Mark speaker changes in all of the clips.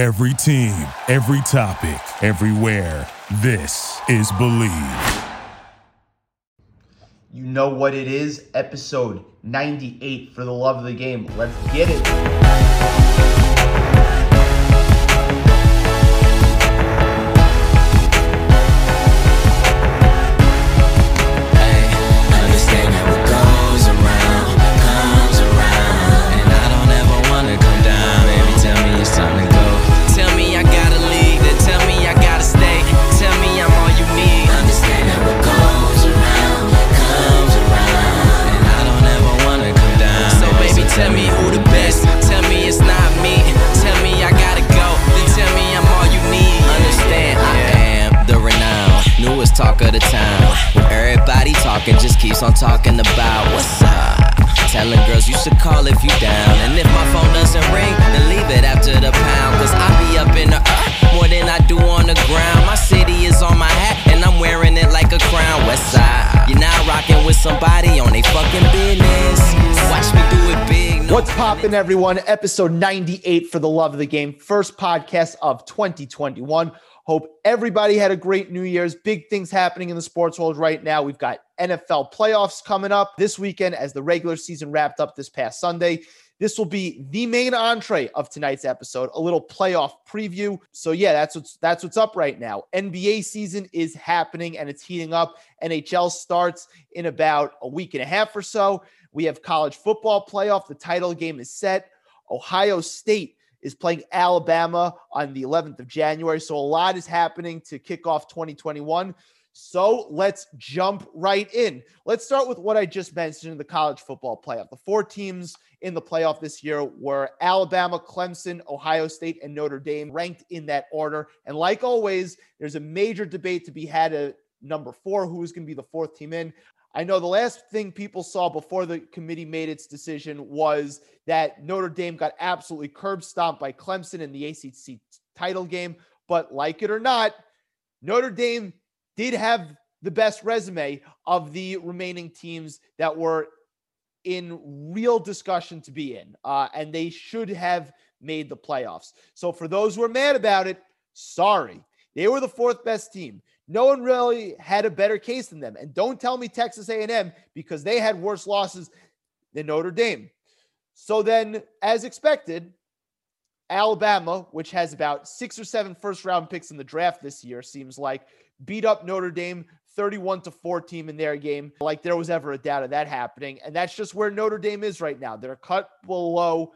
Speaker 1: Every team, every topic, everywhere. This is Believe.
Speaker 2: You know what it is? Episode 98 for the love of the game. Let's get it.
Speaker 3: No
Speaker 2: What's poppin', everyone? Episode 98 for the love of the game. First podcast of 2021. Hope everybody had a great New Year's. Big things happening in the sports world right now. We've got NFL playoffs coming up this weekend as the regular season wrapped up this past Sunday. This will be the main entree of tonight's episode, a little playoff preview. So yeah, that's what's that's what's up right now. NBA season is happening and it's heating up. NHL starts in about a week and a half or so. We have college football playoff. The title game is set. Ohio State is playing Alabama on the 11th of January. So a lot is happening to kick off 2021. So let's jump right in. Let's start with what I just mentioned in the college football playoff. The four teams in the playoff this year were Alabama, Clemson, Ohio State, and Notre Dame, ranked in that order. And like always, there's a major debate to be had at number four who's going to be the fourth team in. I know the last thing people saw before the committee made its decision was that Notre Dame got absolutely curb stomped by Clemson in the ACC title game. But like it or not, Notre Dame did have the best resume of the remaining teams that were in real discussion to be in, uh, and they should have made the playoffs. So for those who are mad about it, sorry, they were the fourth best team. No one really had a better case than them, and don't tell me Texas A&M because they had worse losses than Notre Dame. So then, as expected, Alabama, which has about six or seven first round picks in the draft this year, seems like beat up Notre Dame 31 to 14 in their game. Like there was ever a doubt of that happening. And that's just where Notre Dame is right now. They're cut below,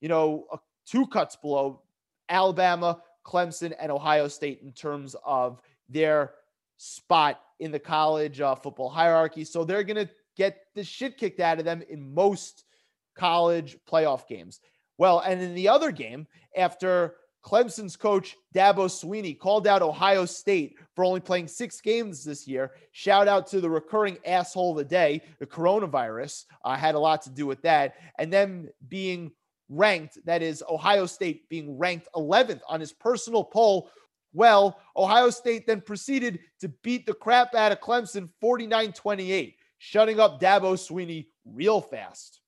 Speaker 2: you know, two cuts below Alabama, Clemson, and Ohio State in terms of their spot in the college uh, football hierarchy. So they're going to get the shit kicked out of them in most college playoff games. Well, and in the other game, after Clemson's coach Dabo Swinney called out Ohio State for only playing six games this year. Shout out to the recurring asshole of the day, the coronavirus. uh, had a lot to do with that. And then being ranked, that is, Ohio State being ranked 11th on his personal poll. Well, Ohio State then proceeded to beat the crap out of Clemson 49 28, shutting up Dabo Swinney real fast.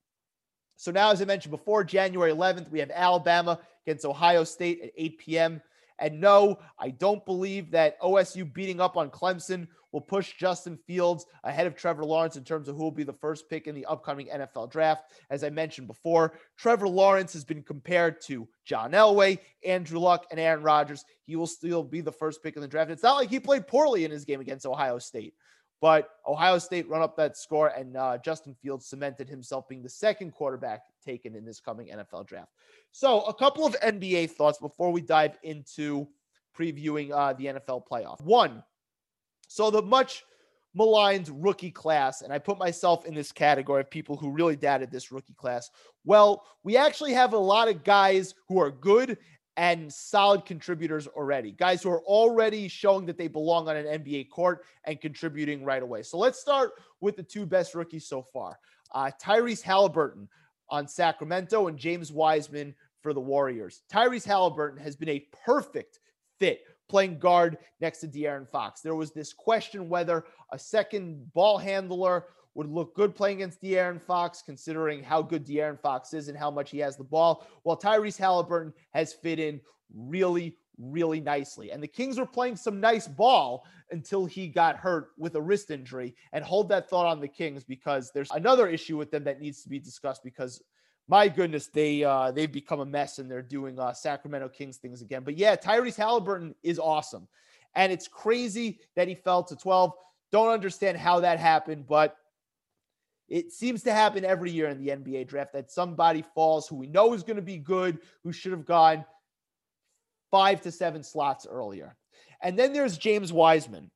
Speaker 2: So now, as I mentioned before, January 11th, we have Alabama against Ohio State at 8 p.m. And no, I don't believe that OSU beating up on Clemson will push Justin Fields ahead of Trevor Lawrence in terms of who will be the first pick in the upcoming NFL draft. As I mentioned before, Trevor Lawrence has been compared to John Elway, Andrew Luck, and Aaron Rodgers. He will still be the first pick in the draft. It's not like he played poorly in his game against Ohio State. But Ohio State run up that score, and uh, Justin Fields cemented himself being the second quarterback taken in this coming NFL draft. So, a couple of NBA thoughts before we dive into previewing uh, the NFL playoff. One, so the much maligned rookie class, and I put myself in this category of people who really doubted this rookie class. Well, we actually have a lot of guys who are good and solid contributors already. Guys who are already showing that they belong on an NBA court and contributing right away. So let's start with the two best rookies so far uh, Tyrese Haliburton on Sacramento and James Wiseman for the Warriors. Tyrese Haliburton has been a perfect fit playing guard next to De'Aaron Fox. There was this question whether a second ball handler would look good playing against De'Aaron Fox, considering how good De'Aaron Fox is and how much he has the ball, while Tyrese Haliburton has fit in really, really nicely. And the Kings were playing some nice ball until he got hurt with a wrist injury. And hold that thought on the Kings because there's another issue with them that needs to be discussed because my goodness, they uh, they've become a mess and they're doing uh, Sacramento Kings things again. But yeah, Tyrese Haliburton is awesome, and it's crazy that he fell to 12. Don't understand how that happened, but it seems to happen every year in the NBA draft that somebody falls who we know is going to be good, who should have gone five to seven slots earlier. And then there's James Wiseman,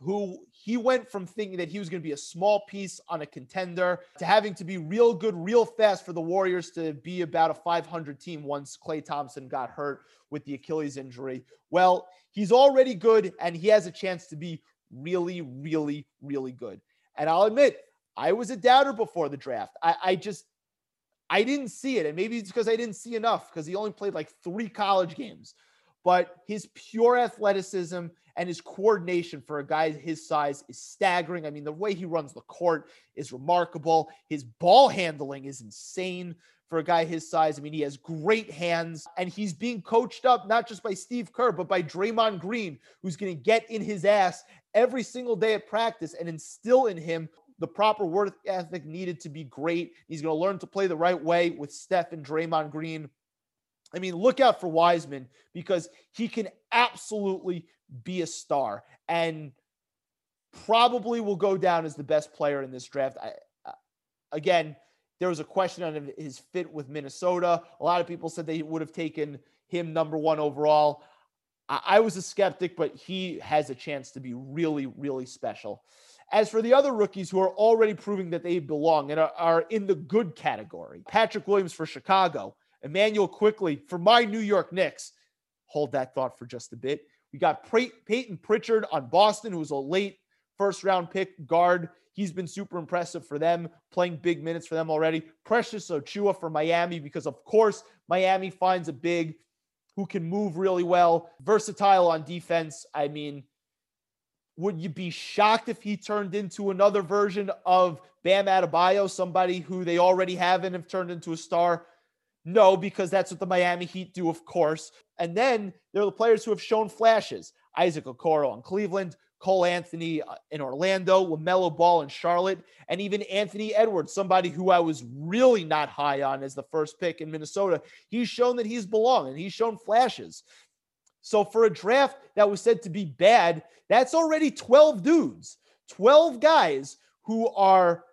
Speaker 2: who he went from thinking that he was going to be a small piece on a contender to having to be real good, real fast for the Warriors to be about a 500 team once Klay Thompson got hurt with the Achilles injury. Well, he's already good and he has a chance to be really, really, really good. And I'll admit, I was a doubter before the draft. I, I just, I didn't see it. And maybe it's because I didn't see enough because he only played like three college games. But his pure athleticism and his coordination for a guy his size is staggering. I mean, the way he runs the court is remarkable. His ball handling is insane for a guy his size. I mean, he has great hands and he's being coached up not just by Steve Kerr, but by Draymond Green, who's going to get in his ass every single day at practice and instill in him the proper work ethic needed to be great. He's going to learn to play the right way with Steph and Draymond Green. I mean, look out for Wiseman because he can absolutely be a star and probably will go down as the best player in this draft. I, uh, again, there was a question on his fit with Minnesota. A lot of people said they would have taken him number one overall. I, I was a skeptic, but he has a chance to be really, really special. As for the other rookies who are already proving that they belong and are, are in the good category, Patrick Williams for Chicago, Immanuel Quickley for my New York Knicks. Hold that thought for just a bit. We got Payton Pritchard on Boston, who was a late first round pick guard. He's been super impressive for them, playing big minutes for them already. Precious Achiuwa for Miami, because of course, Miami finds a big who can move really well, versatile on defense. I mean, would you be shocked if he turned into another version of Bam Adebayo, somebody who they already have and have turned into a star? No, because that's what the Miami Heat do, of course. And then there are the players who have shown flashes Isaac Okoro in Cleveland, Cole Anthony uh, in Orlando, LaMelo Ball in Charlotte, and even Anthony Edwards, somebody who I was really not high on as the first pick in Minnesota. He's shown that he's belonged and he's shown flashes. So for a draft that was said to be bad, that's already 12 dudes, 12 guys who are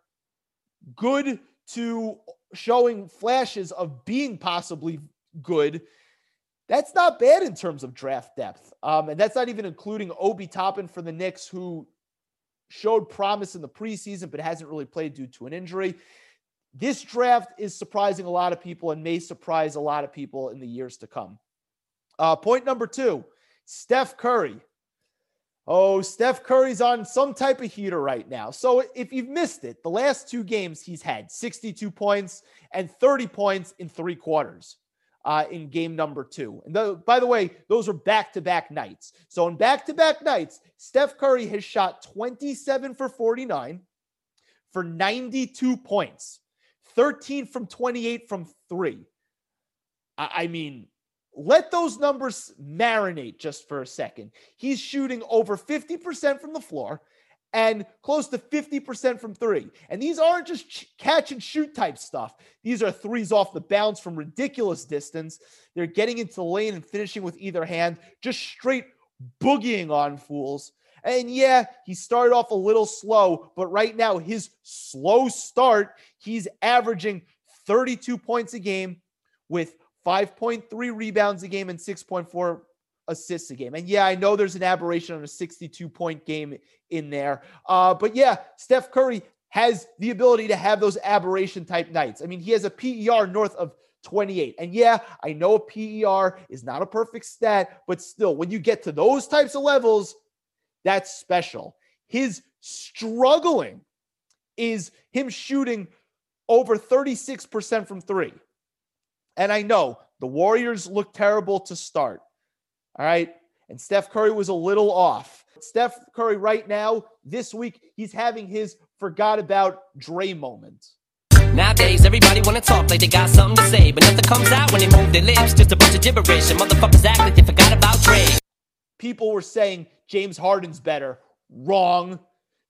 Speaker 2: good to showing flashes of being possibly good. That's not bad in terms of draft depth. Um, and that's not even including Obi Toppin for the Knicks, who showed promise in the preseason, but hasn't really played due to an injury. This draft is surprising a lot of people and may surprise a lot of people in the years to come. Uh, point number two Steph Curry. Oh, Steph Curry's on some type of heater right now. So if you've missed it, the last two games he's had 62 points and 30 points in three quarters uh, in game number two. And the, by the way, those are back to back nights. So in back to back nights, Steph Curry has shot 27 for 49 for 92 points, 13 from 28 from three. I, I mean, let those numbers marinate just for a second. He's shooting over 50% from the floor and close to 50% from three. And these aren't just catch and shoot type stuff. These are threes off the bounce from ridiculous distance. They're getting into the lane and finishing with either hand, just straight boogieing on fools. And yeah, he started off a little slow, but right now, his slow start, he's averaging 32 points a game with 5.3 rebounds a game and 6.4 assists a game. And yeah, I know there's an aberration on a 62 point game in there. Uh, but yeah, Steph Curry has the ability to have those aberration type nights. I mean, he has a PER north of 28. And yeah, I know a PER is not a perfect stat, but still, when you get to those types of levels, that's special. His struggling is him shooting over 36% from three. And I know the Warriors look terrible to start. All right. And Steph Curry was a little off. Steph Curry, right now, this week, he's having his forgot about Dre moment.
Speaker 4: Nowadays, everybody wanna talk like they got something to say, but nothing comes out when they move their lips. Just a bunch of gibberish, and motherfuckers act like they forgot about Dre.
Speaker 2: People were saying James Harden's better. Wrong.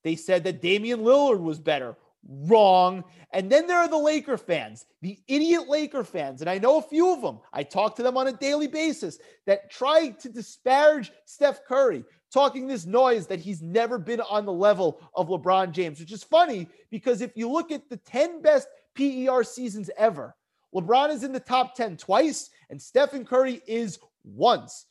Speaker 2: They said that Damian Lillard was better. Wrong. And then there are the Laker fans, the idiot Laker fans. And I know a few of them. I talk to them on a daily basis that try to disparage Steph Curry, talking this noise that he's never been on the level of LeBron James, which is funny because if you look at the 10 best PER seasons ever, LeBron is in the top 10 twice, and Stephen Curry is once.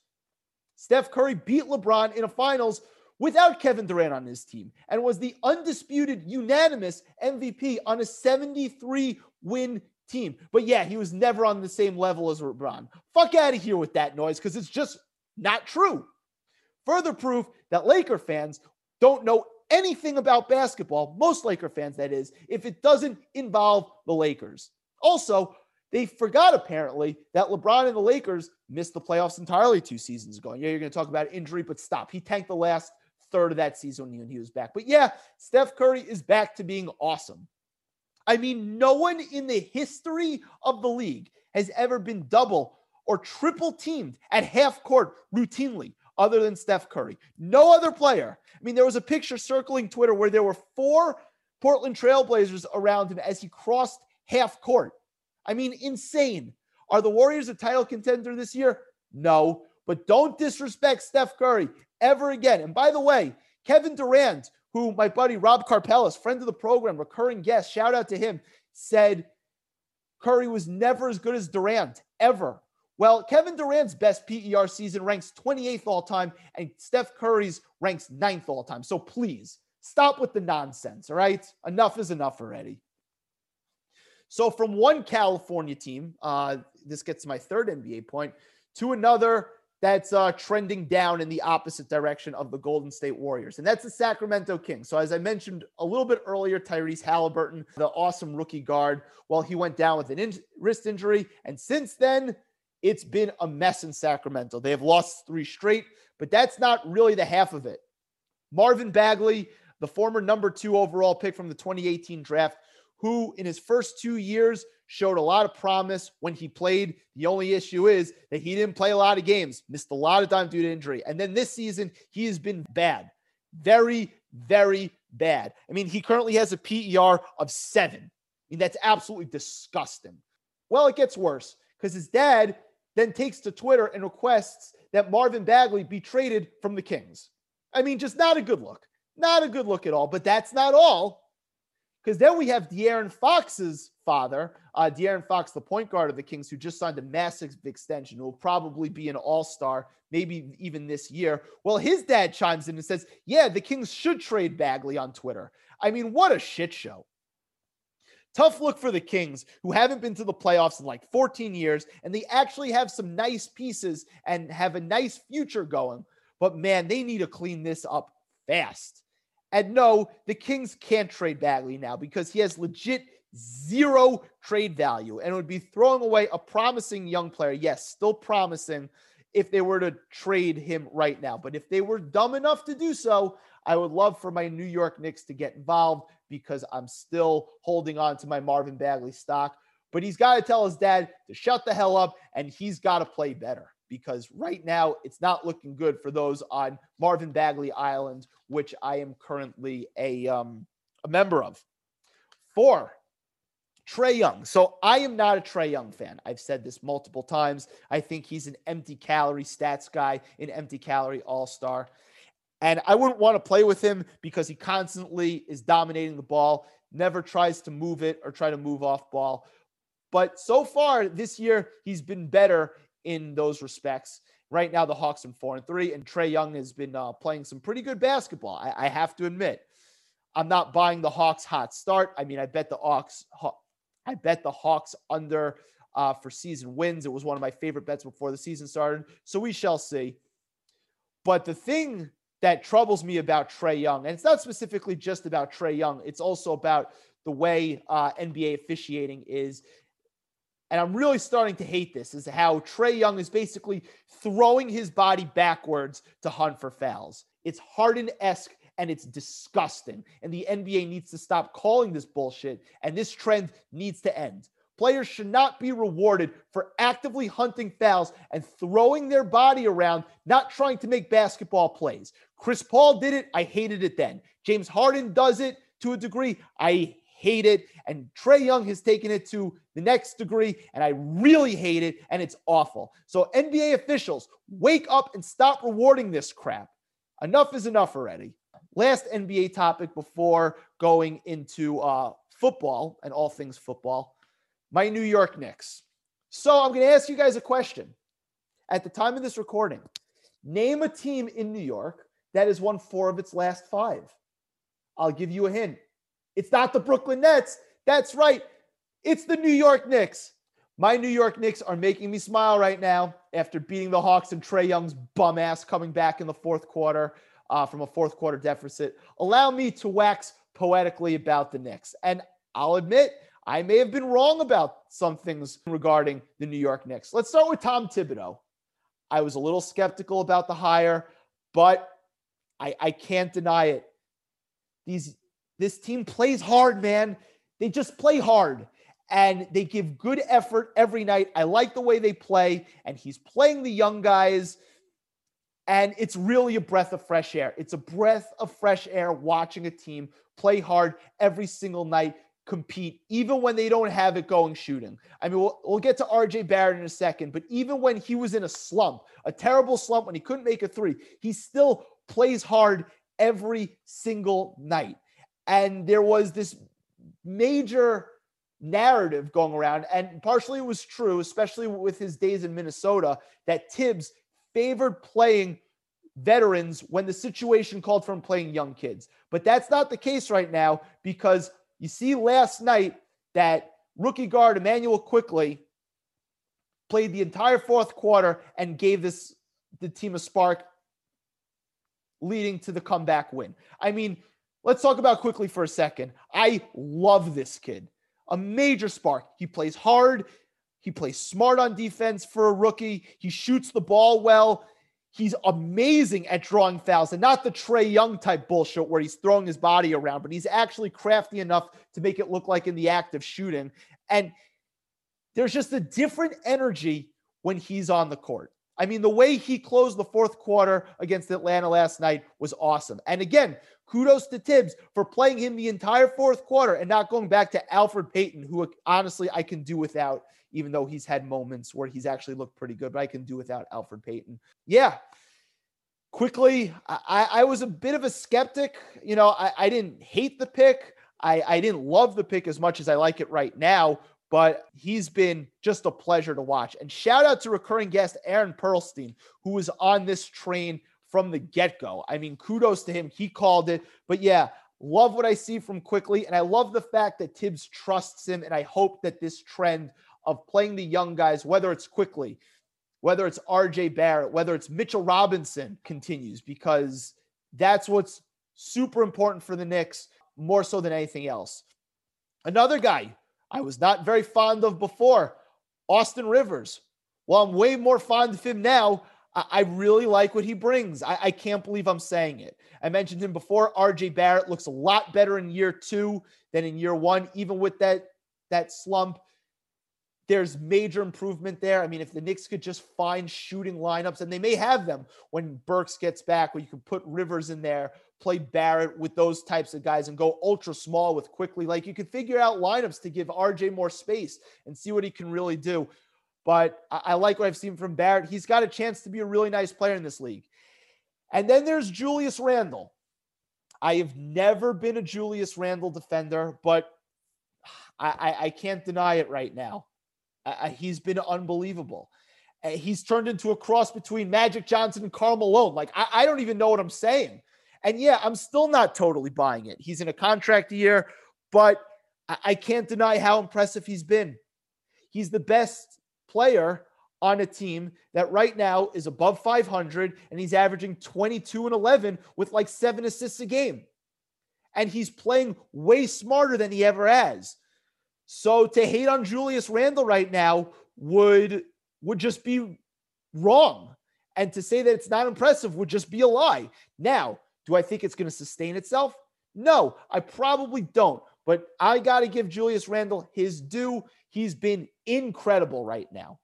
Speaker 2: Steph Curry beat LeBron in a finals without Kevin Durant on his team and was the undisputed unanimous MVP on a 73 win team. But yeah, he was never on the same level as LeBron. Fuck out of here with that noise because it's just not true. Further proof that Laker fans don't know anything about basketball, most Laker fans, that is, if it doesn't involve the Lakers. Also, they forgot apparently that LeBron and the Lakers missed the playoffs entirely two seasons ago. Yeah, you're going to talk about injury, but stop. He tanked the last third of that season when he was back. But yeah, Steph Curry is back to being awesome. I mean, no one in the history of the league has ever been double or triple teamed at half court routinely other than Steph Curry. No other player. I mean, there was a picture circling Twitter where there were four Portland Trailblazers around him as he crossed half court. I mean, insane. Are the Warriors a title contender this year? No, but don't disrespect Steph Curry ever again. And by the way, Kevin Durant, who my buddy Rob Carpellis, friend of the program, recurring guest, shout out to him, said Curry was never as good as Durant ever. Well, Kevin Durant's best PER season ranks 28th all time, and Steph Curry's ranks 9th all time. So please stop with the nonsense, all right? Enough is enough already. So, from one California team, uh, this gets my third NBA point, to another that's uh, trending down in the opposite direction of the Golden State Warriors, and that's the Sacramento Kings. So, as I mentioned a little bit earlier, Tyrese Haliburton, the awesome rookie guard, well, he went down with an in- wrist injury, and since then, it's been a mess in Sacramento. They have lost three straight, but that's not really the half of it. Marvin Bagley, the former number two overall pick from the 2018 draft, who in his first two years showed a lot of promise when he played. The only issue is that he didn't play a lot of games, missed a lot of time due to injury. And then this season, he has been bad. Very, very bad. I mean, he currently has a PER of seven. I mean, that's absolutely disgusting. Well, it gets worse because his dad then takes to Twitter and requests that Marvin Bagley be traded from the Kings. I mean, just not a good look. Not a good look at all. But that's not all. Because then we have De'Aaron Fox's father, uh, De'Aaron Fox, the point guard of the Kings, who just signed a massive extension, who will probably be an all star, maybe even this year. Well, his dad chimes in and says, Yeah, the Kings should trade Bagley on Twitter. I mean, what a shit show. Tough look for the Kings, who haven't been to the playoffs in like 14 years, and they actually have some nice pieces and have a nice future going. But man, they need to clean this up fast. And no, the Kings can't trade Bagley now because he has legit zero trade value and would be throwing away a promising young player. Yes, still promising if they were to trade him right now. But if they were dumb enough to do so, I would love for my New York Knicks to get involved because I'm still holding on to my Marvin Bagley stock. But he's got to tell his dad to shut the hell up and he's got to play better because right now it's not looking good for those on Marvin Bagley Island, which I am currently a um, a member of. Four, Trae Young. So I am not a Trae Young fan. I've said this multiple times. I think he's an empty calorie stats guy, an empty calorie all star. And I wouldn't want to play with him because he constantly is dominating the ball, never tries to move it or try to move off ball. But so far this year, he's been better in those respects. Right now, the Hawks are four and three, and Trae Young has been uh, playing some pretty good basketball. I, I, have to admit, I'm not buying the Hawks hot start. I mean, I bet the Hawks, I bet the Hawks under uh, for season wins. It was one of my favorite bets before the season started, so we shall see. But the thing that troubles me about Trae Young, and it's not specifically just about Trae Young, it's also about the way uh, NBA officiating is and I'm really starting to hate this, is how Trae Young is basically throwing his body backwards to hunt for fouls. It's Harden esque and it's disgusting. And the NBA needs to stop calling this bullshit, and this trend needs to end. Players should not be rewarded for actively hunting fouls and throwing their body around, not trying to make basketball plays. Chris Paul did it. I hated it then. James Harden does it to a degree. I hate it. And Trae Young has taken it to the next degree, and I really hate it, and it's awful. So, NBA officials, wake up and stop rewarding this crap. Enough is enough already. Last NBA topic before going into uh, football and all things football my New York Knicks. So, I'm going to ask you guys a question. At the time of this recording, name a team in New York that has won four of its last five. I'll give you a hint. It's not the Brooklyn Nets. That's right. It's the New York Knicks. My New York Knicks are making me smile right now after beating the Hawks and Trae Young's bum ass coming back in the fourth quarter uh, from a fourth quarter deficit. Allow me to wax poetically about the Knicks. And I'll admit, I may have been wrong about some things regarding the New York Knicks. Let's start with Tom Thibodeau. I was a little skeptical about the hire, but I, I can't deny it. These this team plays hard, man. They just play hard and they give good effort every night. I like the way they play, and he's playing the young guys. And it's really a breath of fresh air. It's a breath of fresh air watching a team play hard every single night, compete, even when they don't have it going shooting. I mean, we'll, we'll get to RJ Barrett in a second, but even when he was in a slump, a terrible slump when he couldn't make a three, he still plays hard every single night. And there was this major narrative going around, and partially it was true, especially with his days in Minnesota, that Thibs favored playing veterans when the situation called for him playing young kids. But that's not the case right now because you see last night that rookie guard Immanuel Quickley played the entire fourth quarter and gave this the team a spark leading to the comeback win. I mean, Let's talk about Quickley for a second. I love this kid. A major spark. He plays hard. He plays smart on defense for a rookie. He shoots the ball well. He's amazing at drawing fouls and not the Trae Young type bullshit where he's throwing his body around, but he's actually crafty enough to make it look like in the act of shooting. And there's just a different energy when he's on the court. I mean, the way he closed the fourth quarter against Atlanta last night was awesome. And again, kudos to Thibs for playing him the entire fourth quarter and not going back to Elfrid Payton, who honestly I can do without, even though he's had moments where he's actually looked pretty good, but I can do without Elfrid Payton. Yeah. Quickley, I, I was a bit of a skeptic. You know, I, I didn't hate the pick. I, I didn't love the pick as much as I like it right now, but he's been just a pleasure to watch. And shout out to recurring guest Aaron Perlstein, who was on this train from the get go. I mean, kudos to him. He called it. But yeah, love what I see from Quickley. And I love the fact that Thibs trusts him. And I hope that this trend of playing the young guys, whether it's Quickley, whether it's RJ Barrett, whether it's Mitchell Robinson, continues because that's what's super important for the Knicks more so than anything else. Another guy I was not very fond of before, Austin Rivers. Well, I'm way more fond of him now. I, really like what he brings. I, I can't believe I'm saying it. I mentioned him before. RJ Barrett looks a lot better in year two than in year one, even with that that slump. There's major improvement there. I mean, if the Knicks could just find shooting lineups, and they may have them when Burks gets back, where you can put Rivers in there, play Barrett with those types of guys and go ultra small with Quickley. Like you could figure out lineups to give RJ more space and see what he can really do. But I, I like what I've seen from Barrett. He's got a chance to be a really nice player in this league. And then there's Julius Randle. I have never been a Julius Randle defender, but I, I, I can't deny it right now. I, he's been unbelievable. Uh, he's turned into a cross between Magic Johnson and Karl Malone. Like, I, I don't even know what I'm saying. And yeah, I'm still not totally buying it. He's in a contract year, but I can't deny how impressive he's been. He's the best player on a team that right now is above 500 and he's averaging 22 and 11 with like seven assists a game. And he's playing way smarter than he ever has. So to hate on Julius Randle right now would would just be wrong. And to say that it's not impressive would just be a lie. Now, Do I think it's going to sustain itself? No, I probably don't. But I got to give Julius Randle his due. He's been incredible right now.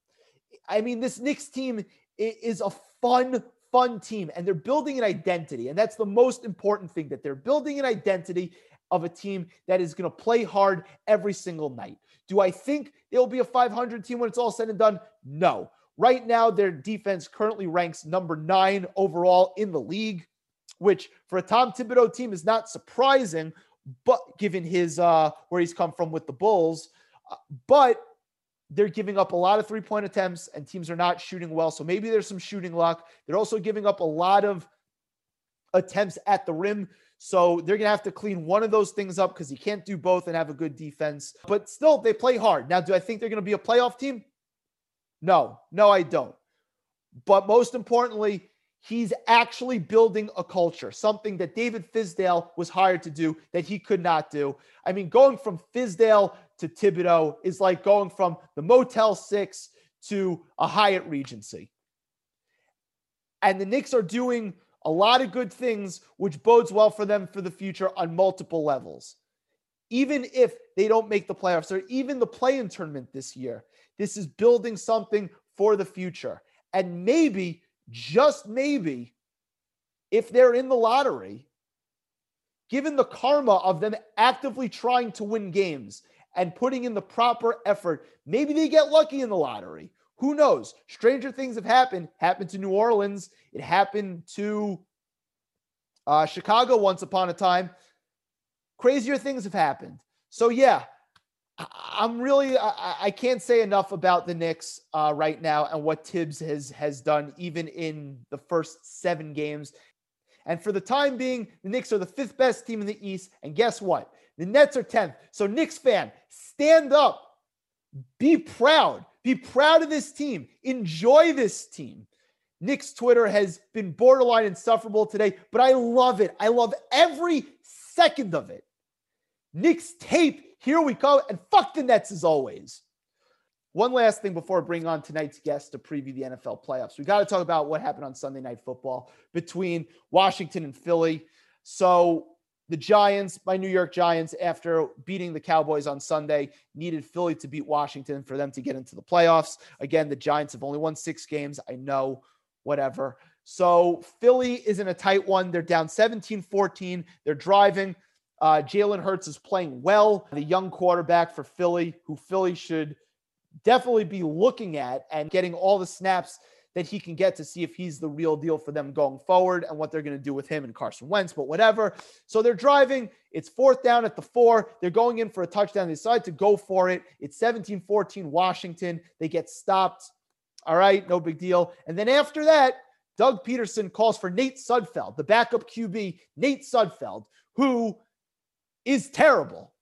Speaker 2: I mean, this Knicks team is a fun, fun team, and they're building an identity. And that's the most important thing that they're building an identity of a team that is going to play hard every single night. Do I think they'll be a 500 team when it's all said and done? No. Right now, their defense currently ranks number nine overall in the league, which for a Tom Thibodeau team is not surprising, but given his uh where he's come from with the Bulls, Uh, but they're giving up a lot of three point attempts and teams are not shooting well. So maybe there's some shooting luck. They're also giving up a lot of attempts at the rim. So they're going to have to clean one of those things up because you can't do both and have a good defense. But still, they play hard. Now, do I think they're going to be a playoff team? No, no, I don't. But most importantly, he's actually building a culture, something that David Fizdale was hired to do that he could not do. I mean, going from Fizdale to Thibodeau is like going from the Motel 6 to a Hyatt Regency. And the Knicks are doing a lot of good things, which bodes well for them for the future on multiple levels. Even if they don't make the playoffs or even the play in tournament this year, this is building something for the future. And maybe, just maybe, if they're in the lottery, given the karma of them actively trying to win games and putting in the proper effort, maybe they get lucky in the lottery. Who knows? Stranger things have happened. Happened to New Orleans. It happened to uh, Chicago once upon a time. Crazier things have happened. So yeah, I'm really I, I, can't say enough about the Knicks uh, right now and what Thibs has has done even in the first seven games. And for the time being, the Knicks are the fifth best team in the East. And guess what? The Nets are 10th. So Knicks fan, stand up. Be proud. Be proud of this team. Enjoy this team. Knicks Twitter has been borderline insufferable today, but I love it. I love every second of it. Knicks tape here we go. And fuck the Nets as always. One last thing before I bring on tonight's guest to preview the NFL playoffs. We got to talk about what happened on Sunday Night Football between Washington and Philly. So, the Giants, my New York Giants, after beating the Cowboys on Sunday, needed Philly to beat Washington for them to get into the playoffs. Again, the Giants have only won six games. I know, whatever. So, Philly is in a tight one. They're down 17 14. They're driving. Uh, Jalen Hurts is playing well, the young quarterback for Philly, who Philly should definitely be looking at and getting all the snaps that he can get to see if he's the real deal for them going forward and what they're going to do with him and Carson Wentz, but whatever. So they're driving. It's fourth down at the four. They're going in for a touchdown. They decide to go for it. It's 17 14 Washington. They get stopped. All right, no big deal. And then after that, Doug Pederson calls for Nate Sudfeld, the backup QB, Nate Sudfeld, who is terrible.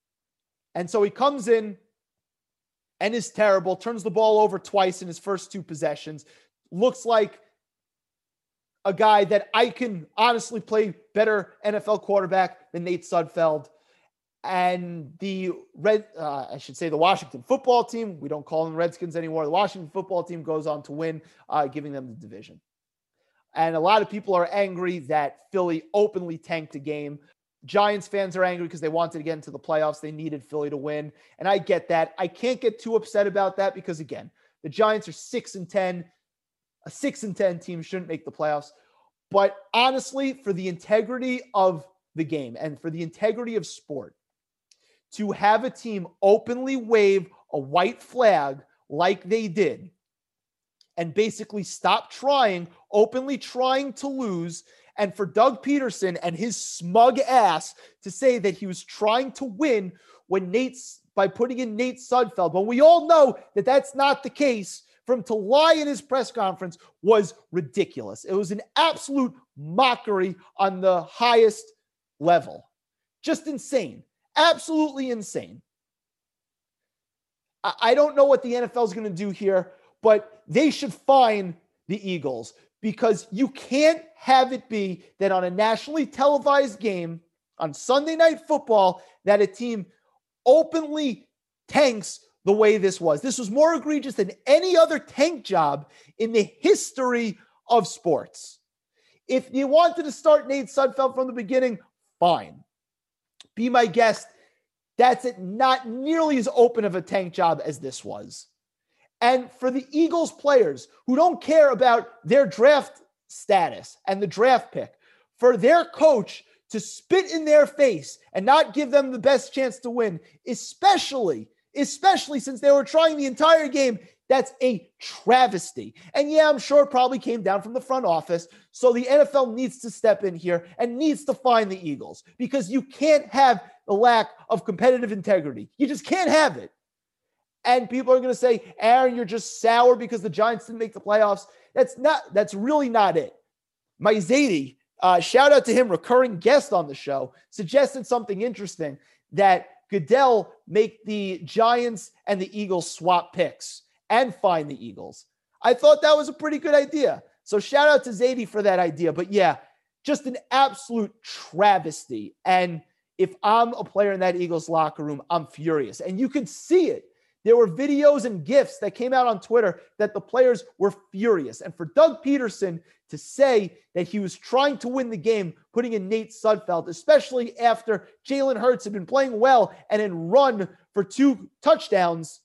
Speaker 2: And so he comes in and is terrible, turns the ball over twice in his first two possessions. Looks like a guy that I can honestly play better NFL quarterback than Nate Sudfeld. And the red, uh, I should say, the Washington football team, we don't call them Redskins anymore. The Washington football team goes on to win, uh, giving them the division. And a lot of people are angry that Philly openly tanked a game. Giants fans are angry because they wanted to get into the playoffs. They needed Philly to win. And I get that. I can't get too upset about that because, again, the Giants are 6 and 10. A 6 and 10 team shouldn't make the playoffs. But honestly, for the integrity of the game and for the integrity of sport, to have a team openly wave a white flag like they did and basically stop trying, openly trying to lose and for Doug Pederson and his smug ass to say that he was trying to win when Nate's by putting in Nate Sudfeld, when we all know that that's not the case, for him to lie in his press conference was ridiculous. It was an absolute mockery on the highest level. Just insane. Absolutely insane. I don't know what the NFL is going to do here, but they should fine the Eagles because you can't have it be that on a nationally televised game on Sunday night football that a team openly tanks the way this was. This was more egregious than any other tank job in the history of sports. If you wanted to start Nate Sudfeld from the beginning, fine. Be my guest. That's it. Not nearly as open of a tank job as this was. And for the Eagles players who don't care about their draft status and the draft pick, for their coach to spit in their face and not give them the best chance to win, especially, especially since they were trying the entire game. That's a travesty. And yeah, I'm sure it probably came down from the front office. So the NFL needs to step in here and needs to find the Eagles because you can't have the lack of competitive integrity. You just can't have it. And people are going to say, Aaron, you're just sour because the Giants didn't make the playoffs. That's not, that's really not it. My Zadie uh, shout out to him, recurring guest on the show, suggested something interesting that Goodell make the Giants and the Eagles swap picks and find the Eagles. I thought that was a pretty good idea. So shout out to Zadie for that idea. But yeah, just an absolute travesty. And if I'm a player in that Eagles locker room, I'm furious. And you can see it. There were videos and gifs that came out on Twitter that the players were furious. And for Doug Pederson to say that he was trying to win the game, putting in Nate Sudfeld, especially after Jalen Hurts had been playing well and had run for two touchdowns,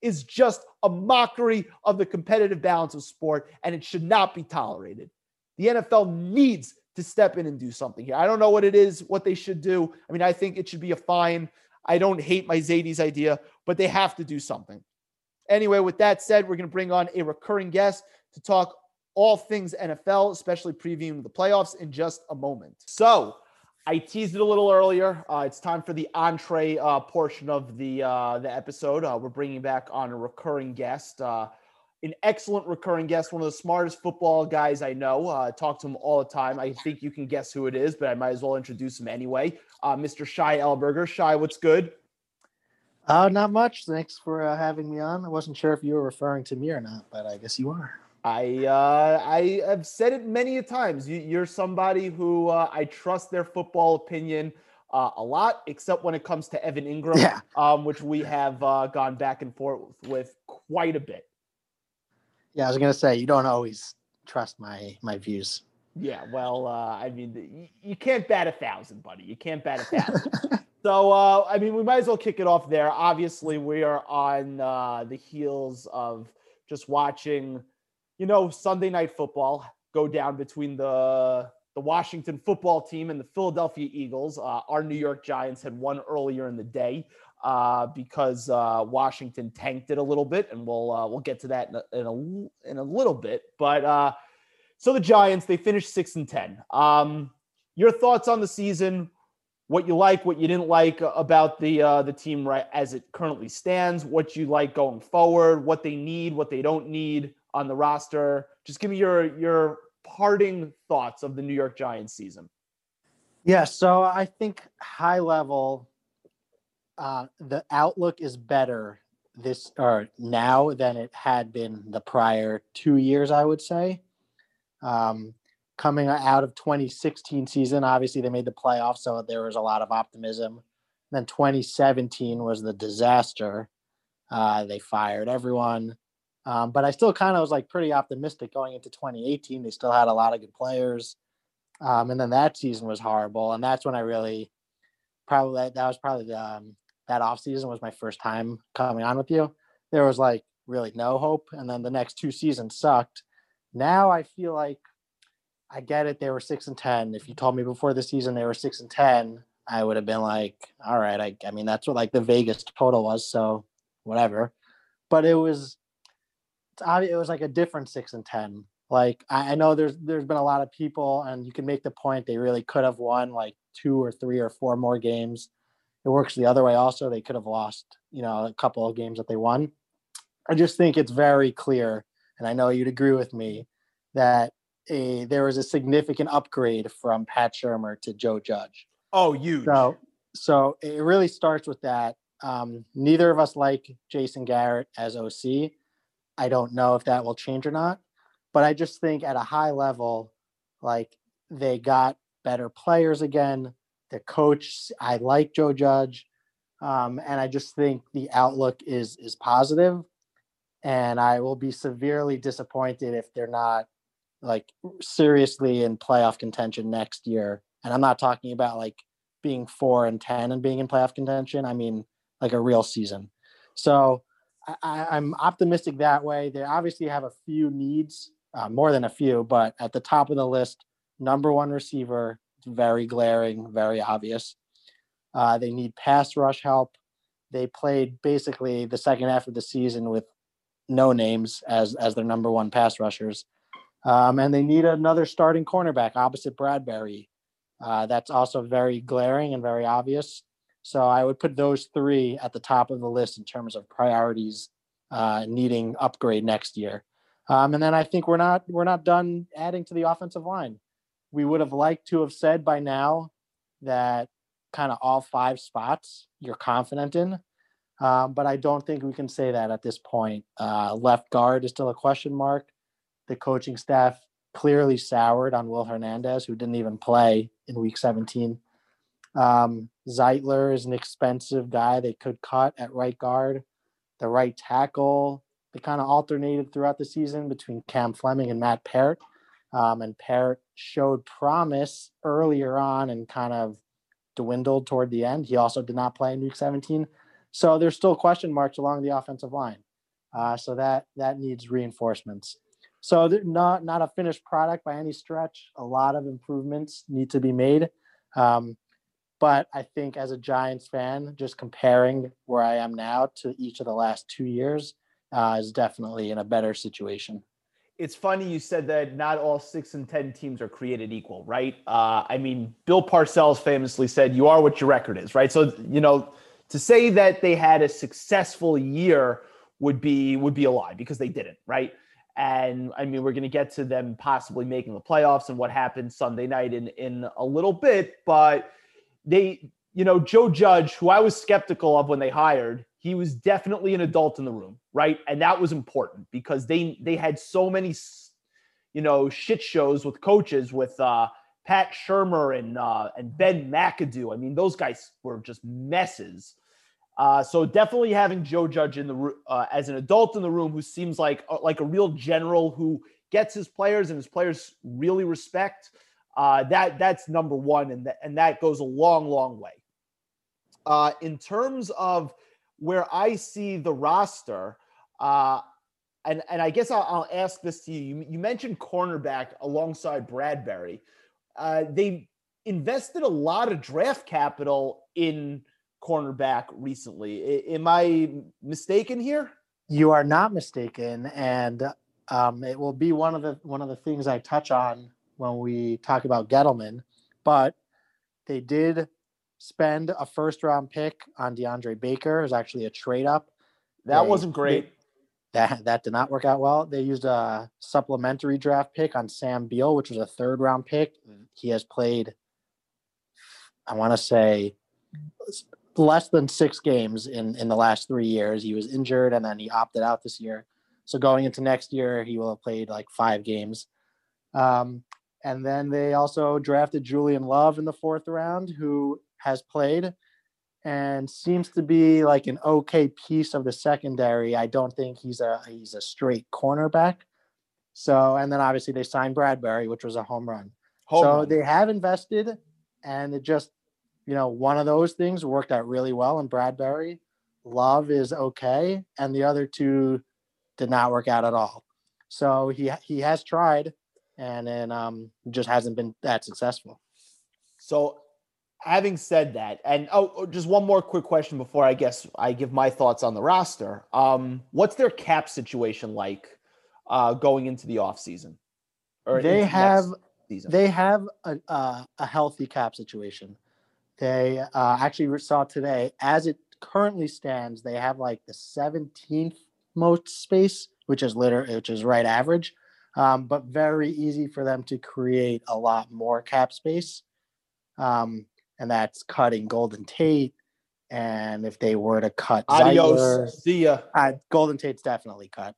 Speaker 2: is just a mockery of the competitive balance of sport, and it should not be tolerated. The NFL needs to step in and do something here. I don't know what it is, what they should do. I mean, I think it should be a fine. I don't hate my Zadie's idea, but they have to do something. Anyway, with that said, we're going to bring on a recurring guest to talk all things NFL, especially previewing the playoffs in just a moment. So, I teased it a little earlier. Uh, it's time for the entree uh, portion of the uh, the episode. Uh, we're bringing back on a recurring guest, uh, an excellent recurring guest, one of the smartest football guys I know. Uh, talk to him all the time. I think you can guess who it is, but I might as well introduce him anyway. Mr. Shai Elberger. Shai, what's good?
Speaker 5: Uh, not much. Thanks for having me on. I wasn't sure if you were referring to me or not, but I guess you are.
Speaker 2: I uh, I have said it many a times. You, are somebody who uh, I trust their football opinion uh, a lot, except when it comes to Evan Engram, yeah. um, which we have uh, gone back and forth with quite a bit.
Speaker 5: Yeah, I was gonna say you don't always trust my my views.
Speaker 2: Yeah, well, uh, I mean, you, you can't bat a thousand, buddy. You can't bat a thousand. so, uh, I mean, we might as well kick it off there. Obviously, we are on the heels of just watching you know, Sunday night football go down between the the Washington football team and the Philadelphia Eagles. Uh, our New York Giants had won earlier in the day uh, because uh, Washington tanked it a little bit, and we'll uh, we'll get to that in a, in a, in a little bit. But uh, so the Giants they finished six and ten. Um, your thoughts on the season? What you like, what you didn't like about the uh, the team right as it currently stands? What you like going forward? What they need, what they don't need? on the roster. Just give me your your parting thoughts of the New York Giants season.
Speaker 5: Yeah, so I think high level, uh, the outlook is better this or now than it had been the prior two years. I would say, um, coming out of 2016 season, obviously they made the playoffs, so there was a lot of optimism. Then 2017 was the disaster. Uh, they fired everyone. Um, but I still kind of was like pretty optimistic going into 2018. They still had a lot of good players. Um, and then that season was horrible. And that's when I really probably that was probably the, um, that off season was my first time coming on with you. There was like really no hope. And then the next two seasons sucked. Now I feel like I get it. They were six and 10. If you told me before the season they were six and 10, I would have been like, all right. I, I mean, that's what like the Vegas total was. So whatever. But it was, it was like a different six and ten. Like I know there's there's been a lot of people, and you can make the point they really could have won like two or three or four more games. It works the other way also. They could have lost, you know, a couple of games that they won. I just think it's very clear, and I know you'd agree with me, that a, there was a significant upgrade from Pat Shurmur to Joe Judge.
Speaker 2: Oh, huge.
Speaker 5: So, so it really starts with that. Um, neither of us like Jason Garrett as OC. I don't know if that will change or not. But I just think at a high level, like they got better players again. The coach, I like Joe Judge. Um, and I just think the outlook is is positive. And I will be severely disappointed if they're not like seriously in playoff contention next year. And I'm not talking about like being four and ten and being in playoff contention. I mean like a real season. So I, I'm optimistic that way. They obviously have a few needs, uh, more than a few, but at the top of the list, number one receiver, very glaring, very obvious. Uh, they need pass rush help. They played basically the second half of the season with no names as as their number one pass rushers, um, and they need another starting cornerback opposite Bradberry. Uh, that's also very glaring and very obvious. So I would put those three at the top of the list in terms of priorities uh, needing upgrade next year. Um, and then I think we're not we're not done adding to the offensive line. We would have liked to have said by now that kind of all five spots you're confident in. Um, but I don't think we can say that at this point. Uh, left guard is still a question mark. The coaching staff clearly soured on Will Hernandez, who didn't even play in week 17. Um, Zeitler is an expensive guy they could cut at right guard. The right tackle, they kind of alternated throughout the season between Cam Fleming and Matt Peart. Um, and Peart showed promise earlier on and kind of dwindled toward the end. He also did not play in week 17. So there's still question marks along the offensive line. Uh, so that that needs reinforcements. So not not a finished product by any stretch. A lot of improvements need to be made. Um, but I think as a Giants fan, just comparing where I am now to each of the last two years uh, is definitely in a better situation.
Speaker 2: It's funny you said that not all six and 10 teams are created equal, right? Uh, I mean, Bill Parcells famously said, You are what your record is, right? So, you know, to say that they had a successful year would be would be a lie because they didn't, right? And I mean, we're going to get to them possibly making the playoffs and what happened Sunday night in in a little bit, but they, you know, Joe Judge, who I was skeptical of when they hired, he was definitely an adult in the room, right? And that was important because they they had so many, you know, shit shows with coaches with uh, Pat Shurmur and uh, and Ben McAdoo. I mean, those guys were just messes. Uh, so definitely having Joe Judge in the uh, as an adult in the room who seems like uh, like a real general who gets his players and his players really respect uh, that that's number one, and that and that goes a long, long way. Uh, in terms of where I see the roster, uh, and and I guess I'll, I'll ask this to you. you. You mentioned cornerback alongside Bradberry. Uh, they invested a lot of draft capital in cornerback recently. I, am I mistaken here?
Speaker 5: You are not mistaken, and um, it will be one of the one of the things I touch on when we talk about Gettleman, but they did spend a first round pick on DeAndre Baker. Was actually a trade up.
Speaker 2: That they, wasn't great.
Speaker 5: They, that that did not work out well. They used a supplementary draft pick on Sam Beal, which was a third round pick. He has played, I want to say, less than six games in in the last three years. He was injured and then he opted out this year. So going into next year, he will have played like five games. Um, and then they also drafted Julian Love in the fourth round, who has played and seems to be like an okay piece of the secondary. I don't think he's a he's a straight cornerback. So and then obviously they signed Bradberry, which was a home run. Home so run. they have invested, and it just you know one of those things worked out really well in Bradberry. Love is okay, and the other two did not work out at all. So he he has tried and then um, just hasn't been that successful.
Speaker 2: So, having said that, and oh, oh, just one more quick question before I guess I give my thoughts on the roster. Um, what's their cap situation like uh, going into the off season?
Speaker 5: Or they have they have a, uh, a healthy cap situation. They uh, actually saw today, as it currently stands, they have like the 17th most space, which is liter, which is right average um, but very easy for them to create a lot more cap space. Um, and that's cutting Golden Tate. And if they were to cut
Speaker 2: Adios. Zeitler, see ya.
Speaker 5: Uh, Golden Tate's definitely cut.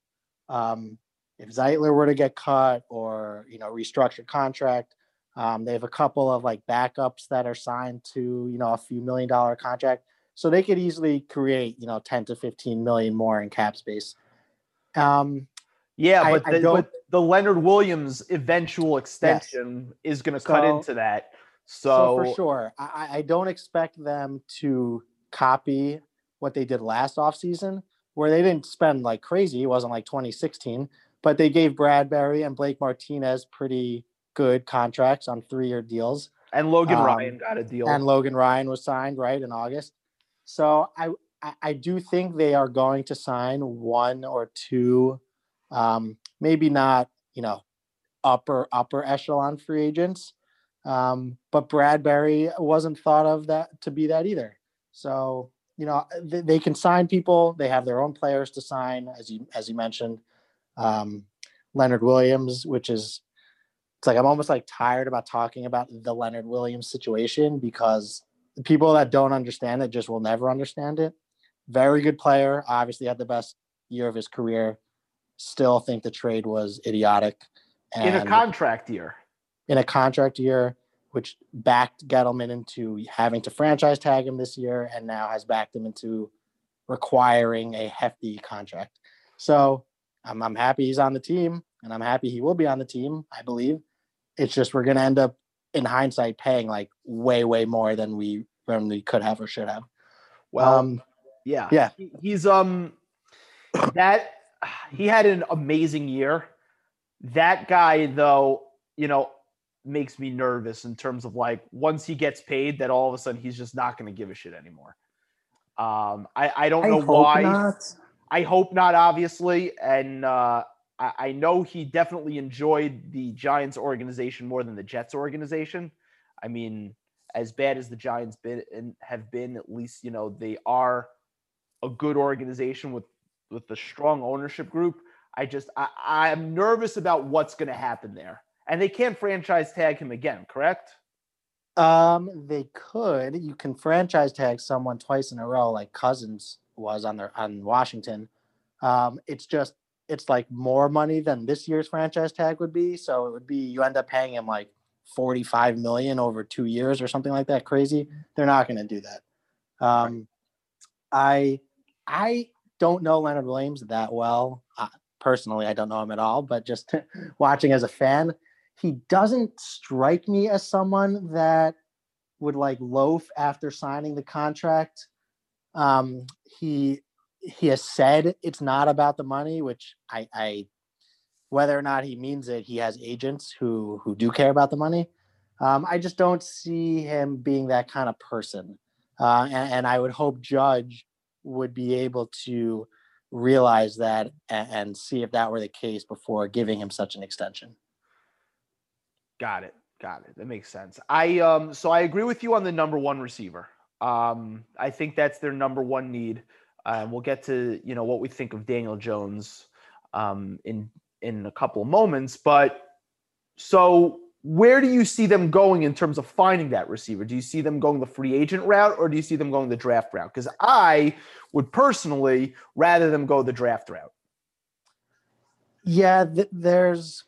Speaker 5: Um, if Zeitler were to get cut or you know restructured contract, um, they have a couple of like backups that are signed to you know a few million dollar contract, so they could easily create you know ten to fifteen million more in cap space. Um,
Speaker 2: yeah, but, I, the, I but the Leonard Williams eventual extension is going to cut into that.
Speaker 5: So,
Speaker 2: So,
Speaker 5: for sure, I, I- don't expect them to copy what they did last offseason, where they didn't spend like crazy. It wasn't like 2016, but they gave Bradberry and Blake Martinez pretty good contracts on three-year deals.
Speaker 2: and Logan
Speaker 5: um,
Speaker 2: Ryan got a deal.
Speaker 5: and Logan Ryan was signed right in August. So I I, I do think they are going to sign one or two, um, maybe not you know upper upper echelon free agents, um, but Bradberry wasn't thought of that to be that either. So you know they, they can sign people. They have their own players to sign, as you as you mentioned. Um, Leonard Williams, which is it's like I'm almost like tired about talking about the Leonard Williams situation because the people that don't understand it just will never understand it. Very good player, obviously had the best year of his career. Still think the trade was idiotic.
Speaker 2: And in a contract year.
Speaker 5: In a contract year, which backed Gettleman into having to franchise tag him this year, and now has backed him into requiring a hefty contract. So I'm, I'm happy he's on the team, and I'm happy he will be on the team. I believe it's just we're going to end up in hindsight paying like way, way more than we than we could have or should have.
Speaker 2: Well,
Speaker 5: um,
Speaker 2: yeah,
Speaker 5: yeah.
Speaker 2: He- he's um that he had an amazing year. That guy, though, you know, makes me nervous in terms of like once he gets paid, that all of a sudden he's just not going to give a shit anymore. Um, I I don't know why. I hope not, obviously. And uh, I, I know he definitely enjoyed the Giants organization more than the Jets organization. I mean, as bad as the Giants been and have been, at least you know they are a good organization with with a strong ownership group. I just I, I'm nervous about what's going to happen there, and they can't franchise tag him again, correct?
Speaker 5: Um, they could. You can franchise tag someone twice in a row, like Cousins was on their on Washington. Um, it's just it's like more money than this year's franchise tag would be. So it would be you end up paying him like forty five million over two years or something like that. Crazy. They're not going to do that. Um, I I don't know Leonard Williams that well. Uh, personally, I don't know him at all, but just watching as a fan, he doesn't strike me as someone that would like loaf after signing the contract. Um, he he has said it's not about the money, which I, I whether or not he means it, he has agents who who do care about the money. Um, I just don't see him being that kind of person, uh, and, and I would hope Judge would be able to realize that and, and see if that were the case before giving him such an extension.
Speaker 2: Got it. Got it. That makes sense. I um so I agree with you on the number one receiver. Um, I think that's their number one need. Uh, we'll get to you know what we think of Daniel Jones um, in in a couple of moments. But so where do you see them going in terms of finding that receiver? Do you see them going the free agent route or do you see them going the draft route? Because I would personally rather them go the draft route.
Speaker 5: Yeah, th- there's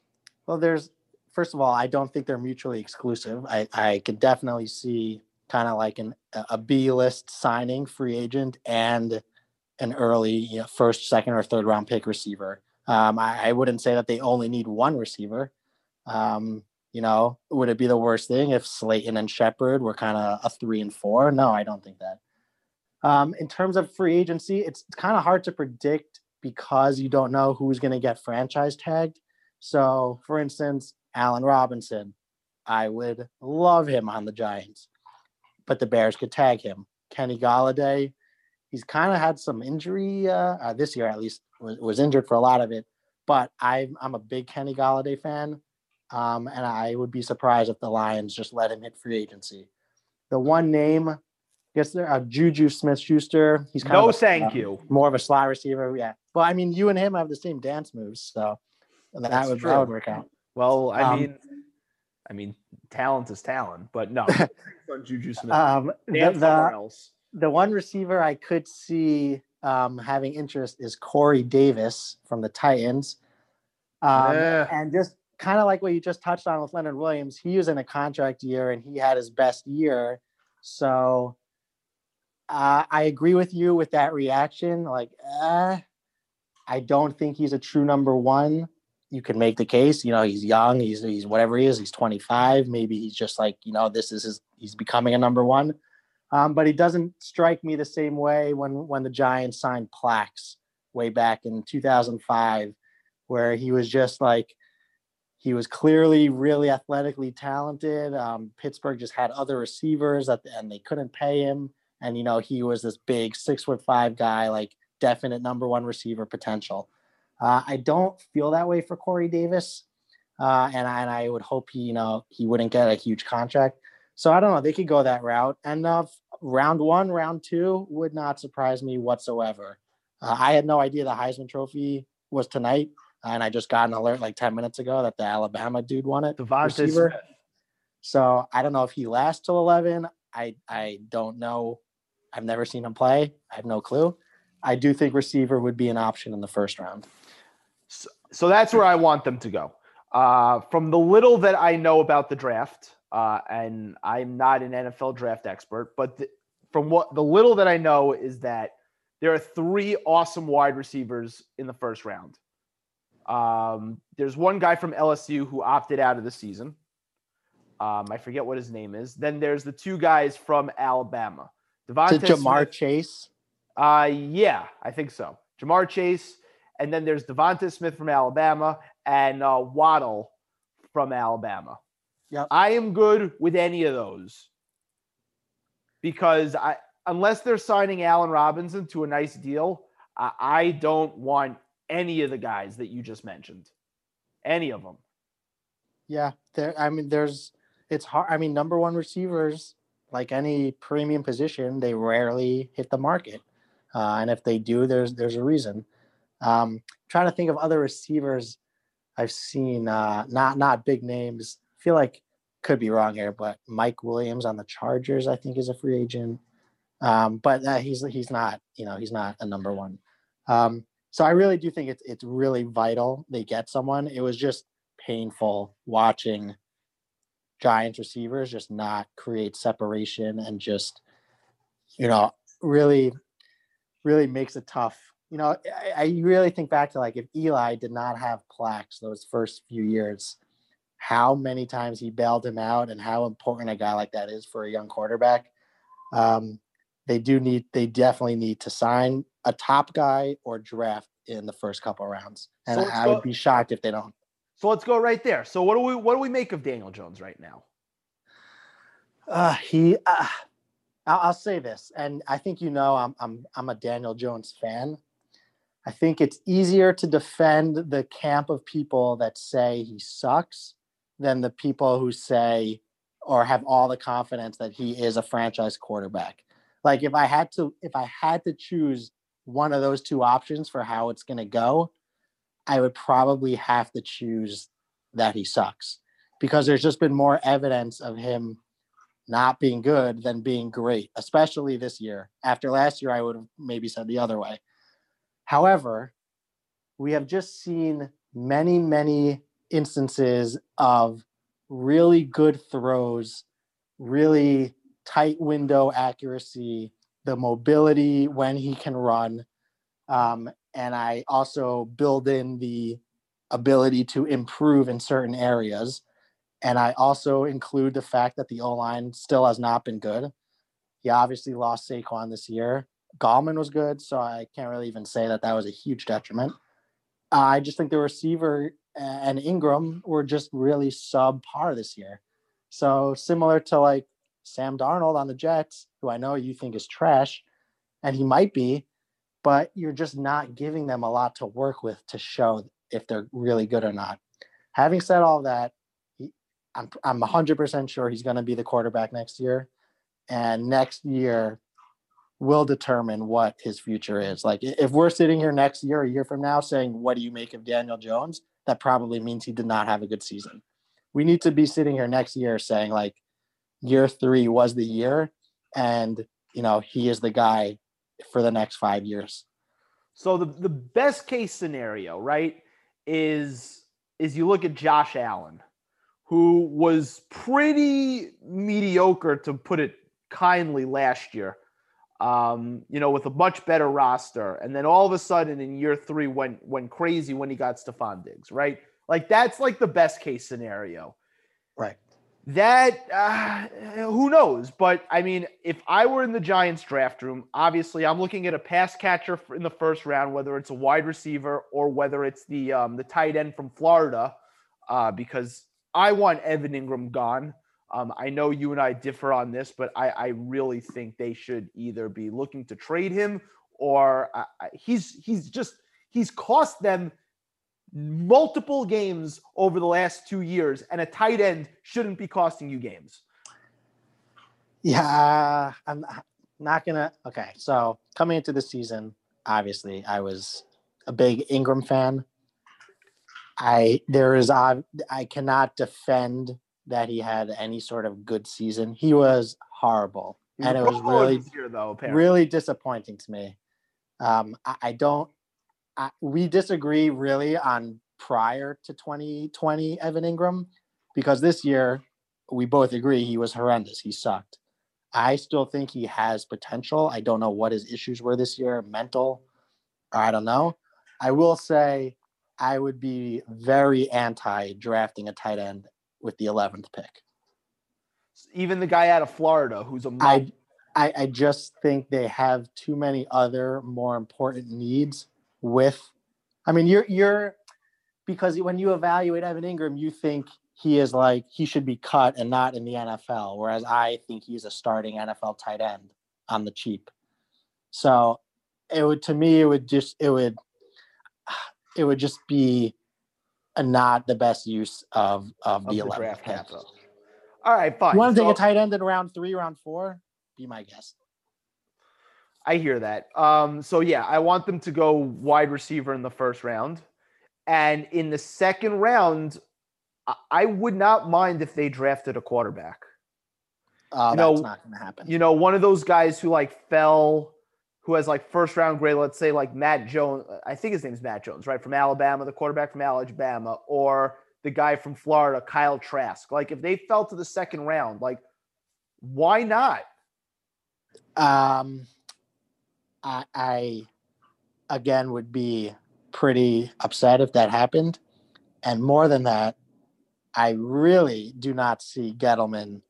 Speaker 5: well, there's first of all, I don't think they're mutually exclusive. I I could definitely see kind of like an a B list signing free agent and an early you know, first, second, or third round pick receiver. Um, I, I wouldn't say that they only need one receiver. Um, you know, would it be the worst thing if Slayton and Shepard were kind of a three and four? No, I don't think that. Um, in terms of free agency, it's, it's kind of hard to predict because you don't know who's going to get franchise tagged. So, for instance, Allen Robinson, I would love him on the Giants, but the Bears could tag him. Kenny Golladay, he's kind of had some injury uh, uh, this year, at least was, was injured for a lot of it. But I'm I'm a big Kenny Golladay fan, um, and I would be surprised if the Lions just let him hit free agency. The one name, I guess there, uh, Juju Smith-Schuster. He's kind
Speaker 2: No,
Speaker 5: of a,
Speaker 2: thank
Speaker 5: uh,
Speaker 2: you.
Speaker 5: more of a slot receiver. Yeah. Well, I mean, you and him have the same dance moves, so that
Speaker 2: That's
Speaker 5: would
Speaker 2: true.
Speaker 5: that would work out.
Speaker 2: Well, I
Speaker 5: Um,
Speaker 2: mean, I mean, talent is talent, but no, on Juju Smith.
Speaker 5: Um, the, the,
Speaker 2: else.
Speaker 5: the one receiver I could see um, having interest is Corey Davis from the Titans. Um,
Speaker 2: Yeah.
Speaker 5: And just kind of like what you just touched on with Leonard Williams, he was in a contract year and he had his best year. So uh, I agree with you with that reaction. Like, uh, I don't think he's a true number one. You can make the case. You know, he's young. He's he's whatever he is. He's 25. Maybe he's just like you know this is his. He's becoming a number one. Um, but he doesn't strike me the same way when when the Giants signed Plax way back in 2005, where he was just like he was clearly really athletically talented. Um, Pittsburgh just had other receivers that, and they couldn't pay him. And you know he was this big six foot five guy, like definite number one receiver potential. Uh, I don't feel that way for Corey Davis, uh, and I, and I would hope he you know he wouldn't get a huge contract. So I don't know. They could go that route. And uh, round one, round two would not surprise me whatsoever. Uh, I had no idea the Heisman Trophy was tonight, and I just got an alert like ten minutes ago that the Alabama dude won it.
Speaker 2: DeVonta
Speaker 5: receiver.
Speaker 2: Smith.
Speaker 5: So I don't know if he lasts till eleven. I I don't know. I've never seen him play. I have no clue. I do think receiver would be an option in the first round.
Speaker 2: So, that's where I want them to go. Uh, from the little that I know about the draft, uh, and I'm not an NFL draft expert, but the, from what the little that I know is that there are three awesome wide receivers in the first round. Um, there's one guy from LSU who opted out of the season. Um, I forget what his name is. Then there's the two guys from Alabama.
Speaker 5: DeVonta Ja'Marr
Speaker 2: Smith-
Speaker 5: Chase.
Speaker 2: Uh, yeah, I think so. Ja'Marr Chase, and then there's Devonta Smith from Alabama and uh, Waddle from Alabama.
Speaker 5: Yep.
Speaker 2: I am good with any of those because I, unless they're signing Allen Robinson to a nice deal, I, I don't want any of the guys that you just mentioned. Any of them.
Speaker 5: Yeah, there. I mean, there's. It's hard. I mean, number one receivers, like any premium position, they rarely hit the market, uh, and if they do, there's there's a reason. Um, trying to think of other receivers I've seen. Uh, not not big names. I feel like could be wrong here, but Mike Williams on the Chargers, I think, is a free agent. Um, but uh, he's he's not. You know, he's not a number one. Um, so I really do think it's it's really vital they get someone. It was just painful watching Giants receivers just not create separation and just, you know, really, really makes it tough. You know, I, I really think back to like if Eli did not have Plax those first few years, how many times he bailed him out and how important a guy like that is for a young quarterback. Um, they do need, they definitely need to sign a top guy or draft in the first couple rounds. And
Speaker 2: So
Speaker 5: I
Speaker 2: go-
Speaker 5: would be shocked if they don't.
Speaker 2: So let's go right there. So what do we what do we make of Daniel Jones right now?
Speaker 5: Uh, he, uh, I'll, I'll say this, and I think you know I'm I'm I'm a Daniel Jones fan. I think it's easier to defend the camp of people that say he sucks than the people who say or have all the confidence that he is a franchise quarterback. Like if I had to if I had to choose one of those two options for how it's going to go, I would probably have to choose that he sucks because there's just been more evidence of him not being good than being great, especially this year. After last year, I would have maybe said the other way. However, we have just seen many, many instances of really good throws, really tight window accuracy, the mobility when he can run. Um, and I also build in the ability to improve in certain areas. And I also include the fact that the O line still has not been good. He obviously lost Saquon this year. Gallman was good, so I can't really even say that that was a huge detriment. I just think the receiver and Engram were just really subpar this year. So similar to like Sam Darnold on the Jets, who I know you think is trash, and he might be, but you're just not giving them a lot to work with to show if they're really good or not. Having said all that, I'm I'm 100% sure he's going to be the quarterback next year, and next year will determine what his future is. Like if we're sitting here next year, a year from now, saying what do you make of Daniel Jones, that probably means he did not have a good season. We need to be sitting here next year saying like year three was the year, and you know he is the guy for the next five years.
Speaker 2: So the the best case scenario, right, is is you look at Josh Allen, who was pretty mediocre to put it kindly last year. Um, you know, with a much better roster, and then all of a sudden in year three went went crazy when he got Stefon Diggs, right? Like that's like the best case scenario.
Speaker 5: Right.
Speaker 2: That uh, who knows? But I mean, if I were in the Giants draft room, obviously I'm looking at a pass catcher in the first round, whether it's a wide receiver or whether it's the um, the tight end from Florida, uh, because I want Evan Engram gone. Um, I know you and I differ on this, but I, I really think they should either be looking to trade him or uh, he's he's just he's cost them multiple games over the last two years, and a tight end shouldn't be costing you games.
Speaker 5: Yeah, I'm not gonna. Okay, so coming into the season, obviously, I was a big Engram fan. I there is I I cannot defend that he had any sort of good season. He was horrible,
Speaker 2: He
Speaker 5: and it was really
Speaker 2: year, though.
Speaker 5: Really disappointing to me. Um, I, I don't. I, we disagree really on prior to 2020 Evan Engram because this year we both agree he was horrendous. He sucked. I still think he has potential. I don't know what his issues were this year, mental, I don't know. I will say I would be very anti drafting a tight end with the 11th pick.
Speaker 2: even the guy out of Florida who's a
Speaker 5: I, I I just think they have too many other more important needs with I mean you're you're because when you evaluate Evan Engram you think he is like he should be cut and not in the NFL whereas I think he's a starting NFL tight end on the cheap. So it would to me it would just it would it would just be not the best use of of,
Speaker 2: of
Speaker 5: the,
Speaker 2: the
Speaker 5: 11th
Speaker 2: draft
Speaker 5: pick.
Speaker 2: capital. All right, fine.
Speaker 5: You want to take a tight end in round three, round four? Be my guest.
Speaker 2: I hear that. Um, so yeah, I want them to go wide receiver in the first round, and in the second round, I- I would not mind if they drafted a quarterback.
Speaker 5: Uh,
Speaker 2: You know-
Speaker 5: not going to happen.
Speaker 2: You know, one of those guys who like fell, who has like first round grade. Let's say like Matt Jones. I think his name's Matt Jones, right from Alabama, the quarterback from Alabama, or the guy from Florida, Kyle Trask. Like if they fell to the second round, like why not?
Speaker 5: Um, I, I again would be pretty upset if that happened, and more than that, I really do not see Gettleman,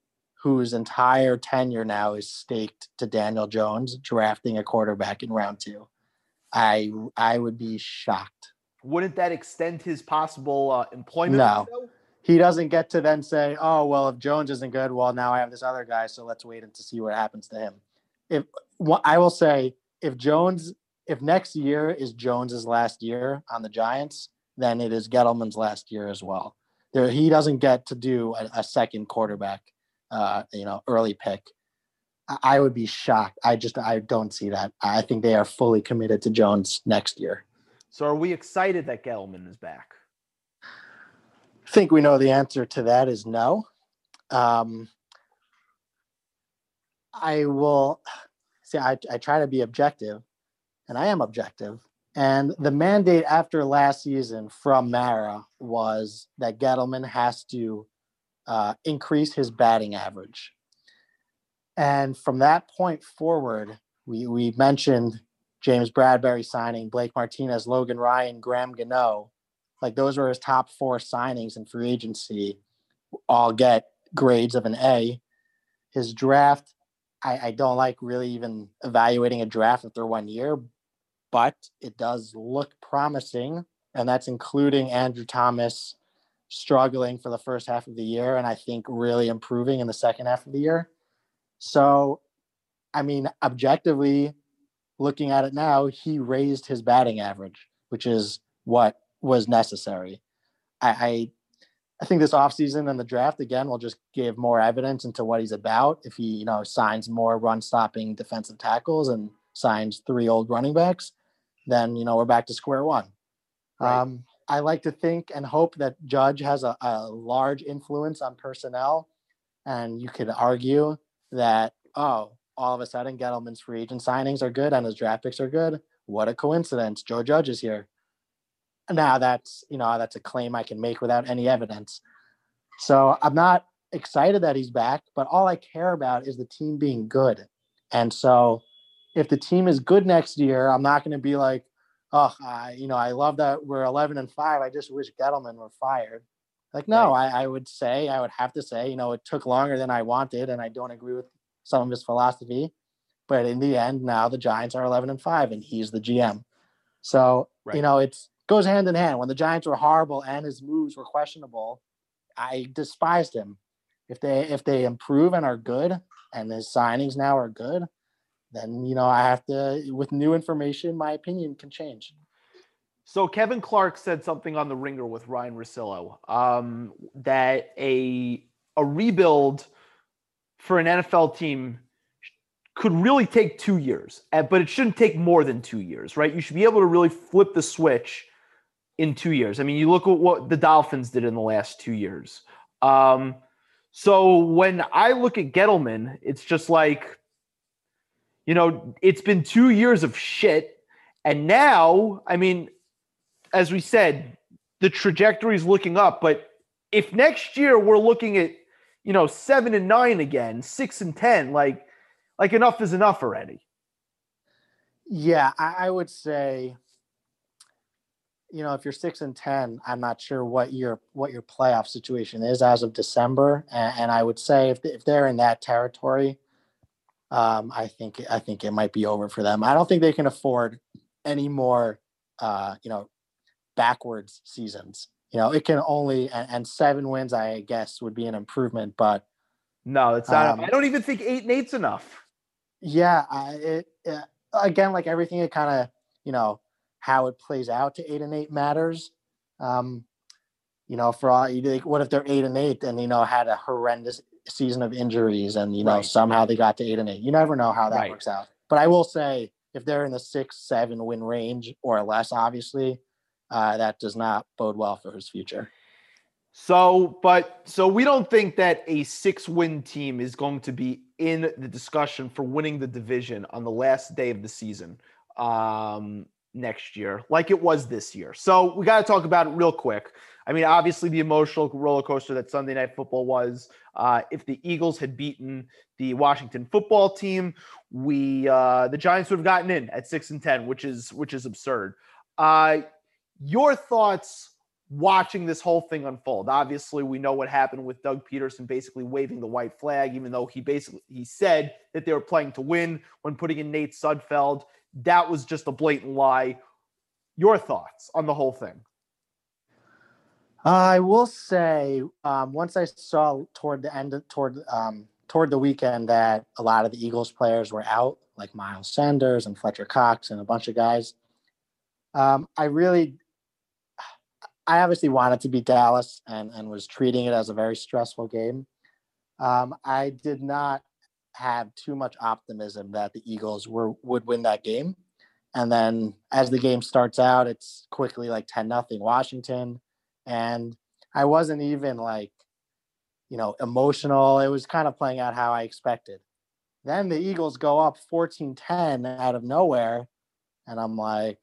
Speaker 5: whose entire tenure now is staked to Daniel Jones, drafting a quarterback in round two. I I would be shocked.
Speaker 2: Wouldn't that extend his possible uh, employment?
Speaker 5: No.
Speaker 2: window?
Speaker 5: he doesn't get to then say, "Oh, well, if Jones isn't good, well, now I have this other guy, so let's wait and to see what happens to him." If what I will say, if Jones, if next year is Jones's last year on the Giants, then it is Gettleman's last year as well. There, he doesn't get to do a, a second quarterback, uh, you know, early pick. I, would be shocked. I just, I don't see that. I think they are fully committed to Jones next year.
Speaker 2: So are we excited that Gettleman is back?
Speaker 5: I think we know the answer to that is no. Um, I will see. I, I try to be objective, and I am objective. And the mandate after last season from Mara was that Gettleman has to uh, increase his batting average. And from that point forward, we, we mentioned James Bradberry signing, Blake Martinez, Logan Ryan, Graham Gano. Like those were his top four signings in free agency, all get grades of an A. His draft, I, I don't like really even evaluating a draft after one year, but it does look promising. And that's including Andrew Thomas struggling for the first half of the year and I think really improving in the second half of the year. So, I mean, objectively, looking at it now, he raised his batting average, which is what was necessary. I, I, I think this offseason and the draft again will just give more evidence into what he's about. If he, you know, signs more run stopping defensive tackles and signs three old running backs, then you know we're back to square one.
Speaker 2: Right.
Speaker 5: Um, I like to think and hope that Judge has a, a large influence on personnel, and you could argue that oh, all of a sudden Gettleman's free agent signings are good and his draft picks are good. What a coincidence! Joe Judge is here. Now that's you know that's a claim I can make without any evidence. So I'm not excited that he's back, but all I care about is the team being good. And so if the team is good next year, I'm not going to be like, oh, I, you know, I love that we're 11 and five. I just wish Gettleman were fired. Like, no, I, I would say, I would have to say, you know, it took longer than I wanted, and I don't agree with some of his philosophy. But in the end, now the Giants are 11 and five, and he's the GM. So,
Speaker 2: Right.
Speaker 5: you know, it goes hand in hand. When the Giants were horrible and his moves were questionable, I despised him. If they if they improve and are good, and his signings now are good, then you know I have to. With new information, my opinion can change.
Speaker 2: So Kevin Clark said something on the Ringer with Ryen Russillo um, that a a rebuild for an NFL team could really take two years, uh, but it shouldn't take more than two years, right? You should be able to really flip the switch in two years. I mean, you look at what the Dolphins did in the last two years. Um, so when I look at Gettleman, it's just like, you know, it's been two years of shit. And now, I mean, as we said, the trajectory is looking up. But if next year we're looking at, you know, seven and nine again, six and ten, like, like enough is enough already.
Speaker 5: Yeah, I, I would say, you know, if you're six and ten, I'm not sure what your what your playoff situation is as of December, and, and I would say if if they're in that territory, um, I think I think it might be over for them. I don't think they can afford any more, uh, you know, backwards seasons. You know, it can only and, and seven wins, I guess, would be an improvement, but
Speaker 2: No, it's not.
Speaker 5: Um,
Speaker 2: I don't even think eight and eight's enough.
Speaker 5: Yeah, I, it, uh, again, like everything, it kind of you know how it plays out to eight and eight matters. Um, you know, for all you like, what if they're eight and eight and you know had a horrendous season of injuries and you know
Speaker 2: Right.
Speaker 5: somehow they got to eight and eight. You never know how that
Speaker 2: Right.
Speaker 5: works out. But I will say, if they're in the six, seven win range or less, obviously, uh, that does not bode well for his future.
Speaker 2: So, but so we don't think that a six win team is going to be in the discussion for winning the division on the last day of the season um, next year, like it was this year. So we got to talk about it real quick. I mean, obviously, the emotional roller coaster that Sunday Night Football was. Uh, if the Eagles had beaten the Washington Football Team, we uh, the Giants would have gotten in at six and ten, which is which is absurd. Uh, your thoughts watching this whole thing unfold. Obviously, we know what happened with Doug Pederson basically waving the white flag, even though he basically he said that they were playing to win when putting in Nate Sudfeld. That was just a blatant lie. Your thoughts on the whole thing?
Speaker 5: I will say, um, once I saw toward the end, of, toward um, toward the weekend, that a lot of the Eagles players were out, like Miles Sanders and Fletcher Cox and a bunch of guys. Um, I really, I obviously wanted to beat Dallas and and was treating it as a very stressful game. Um, I did not have too much optimism that the Eagles were would win that game, and then as the game starts out, it's quickly like ten nothing Washington and I wasn't even like, you know, emotional. It was kind of playing out how I expected. Then the Eagles go up 14 10 out of nowhere. And I'm like,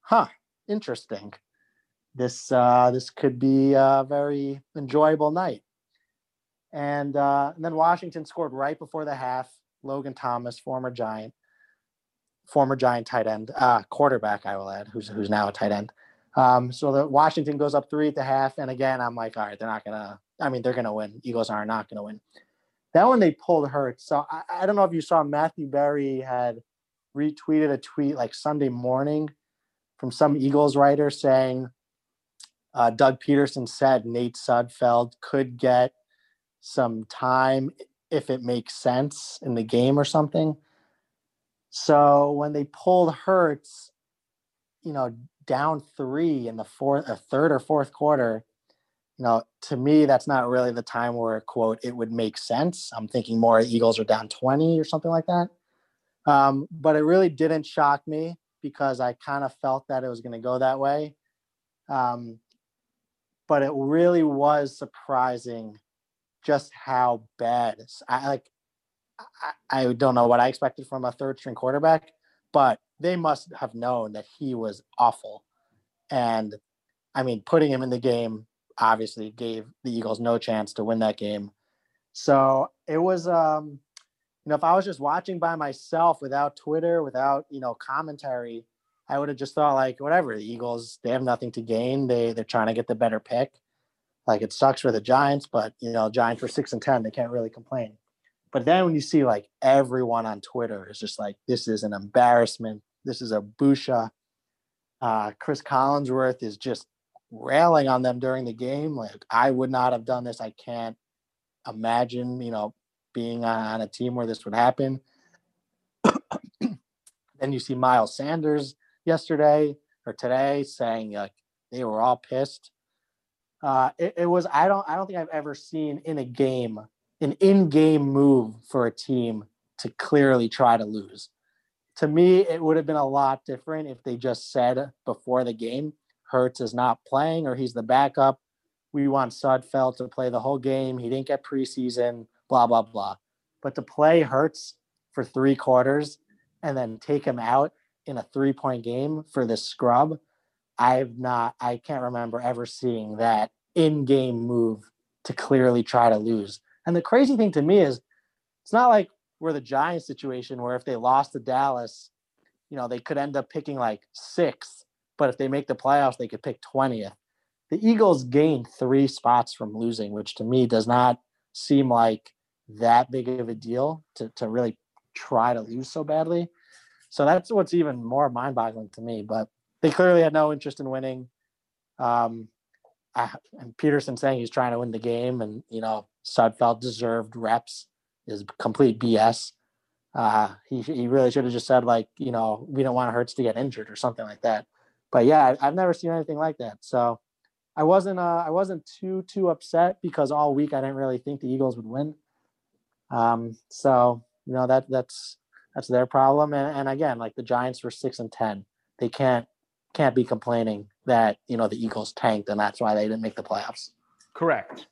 Speaker 5: huh, interesting. This uh, this could be a very enjoyable night. And, uh, and then Washington scored right before the half. Logan Thomas, former Giant, former Giant tight end, uh, quarterback, I will add, who's who's now a tight end. Um, so the Washington goes up three at the half, and again, I'm like, all right, they're not gonna. I mean, they're gonna win. Eagles are not gonna win. That when they pulled Hurts, so I, I don't know if you saw Matthew Berry had retweeted a tweet like Sunday morning from some Eagles writer saying uh, Doug Pederson said Nate Sudfeld could get some time if it makes sense in the game or something. So when they pulled Hurts, you know, down three in the fourth, a third or fourth quarter, you know, to me, that's not really the time where quote it would make sense. I'm thinking more Eagles are down 20 or something like that. Um, but it really didn't shock me because I kind of felt that it was going to go that way. Um, but it really was surprising just how bad I like. I, I don't know what I expected from a third string quarterback, but they must have known that he was awful. And I mean, putting him in the game obviously gave the Eagles no chance to win that game. So it was, um, you know, if I was just watching by myself without Twitter, without, you know, commentary, I would have just thought like whatever. The Eagles they have nothing to gain. They they're trying to get the better pick. Like it sucks for the Giants, but you know Giants were six and ten. They can't really complain. But then when you see like everyone on Twitter is just like, this is an embarrassment. This is a busha. Uh, Cris Collinsworth is just railing on them during the game. Like, I would not have done this. I can't imagine, you know, being on a team where this would happen. then you see Miles Sanders yesterday or today saying like they were all pissed. Uh, it, it was I don't I don't think I've ever seen in a game an in-game move for a team to clearly try to lose. To me, it would have been a lot different if they just said before the game, Hurts is not playing or he's the backup. We want Sudfeld to play the whole game. He didn't get preseason, blah, blah, blah. But to play Hurts for three quarters and then take him out in a three point game for this scrub, I've not, I can't remember ever seeing that in game move to clearly try to lose. And the crazy thing to me is it's not like we're the Giants situation where if they lost to Dallas, you know, they could end up picking like sixth, but if they make the playoffs, they could pick 20th. The Eagles gained three spots from losing, which to me does not seem like that big of a deal to, to really try to lose so badly. So that's what's even more mind boggling to me. But they clearly had no interest in winning. Um, I, and Pederson saying he's trying to win the game, and you know Sudfeld deserved reps is complete BS. Uh, he he really should have just said like you know we don't want Hurts to get injured or something like that. But yeah, I, have never seen anything like that. So I wasn't uh, I wasn't too too upset because all week I didn't really think the Eagles would win. Um, so you know that that's that's their problem. And, and again, like the Giants were six and ten, they can't can't be complaining that you know the Eagles tanked and that's why they didn't make the playoffs.
Speaker 2: Correct.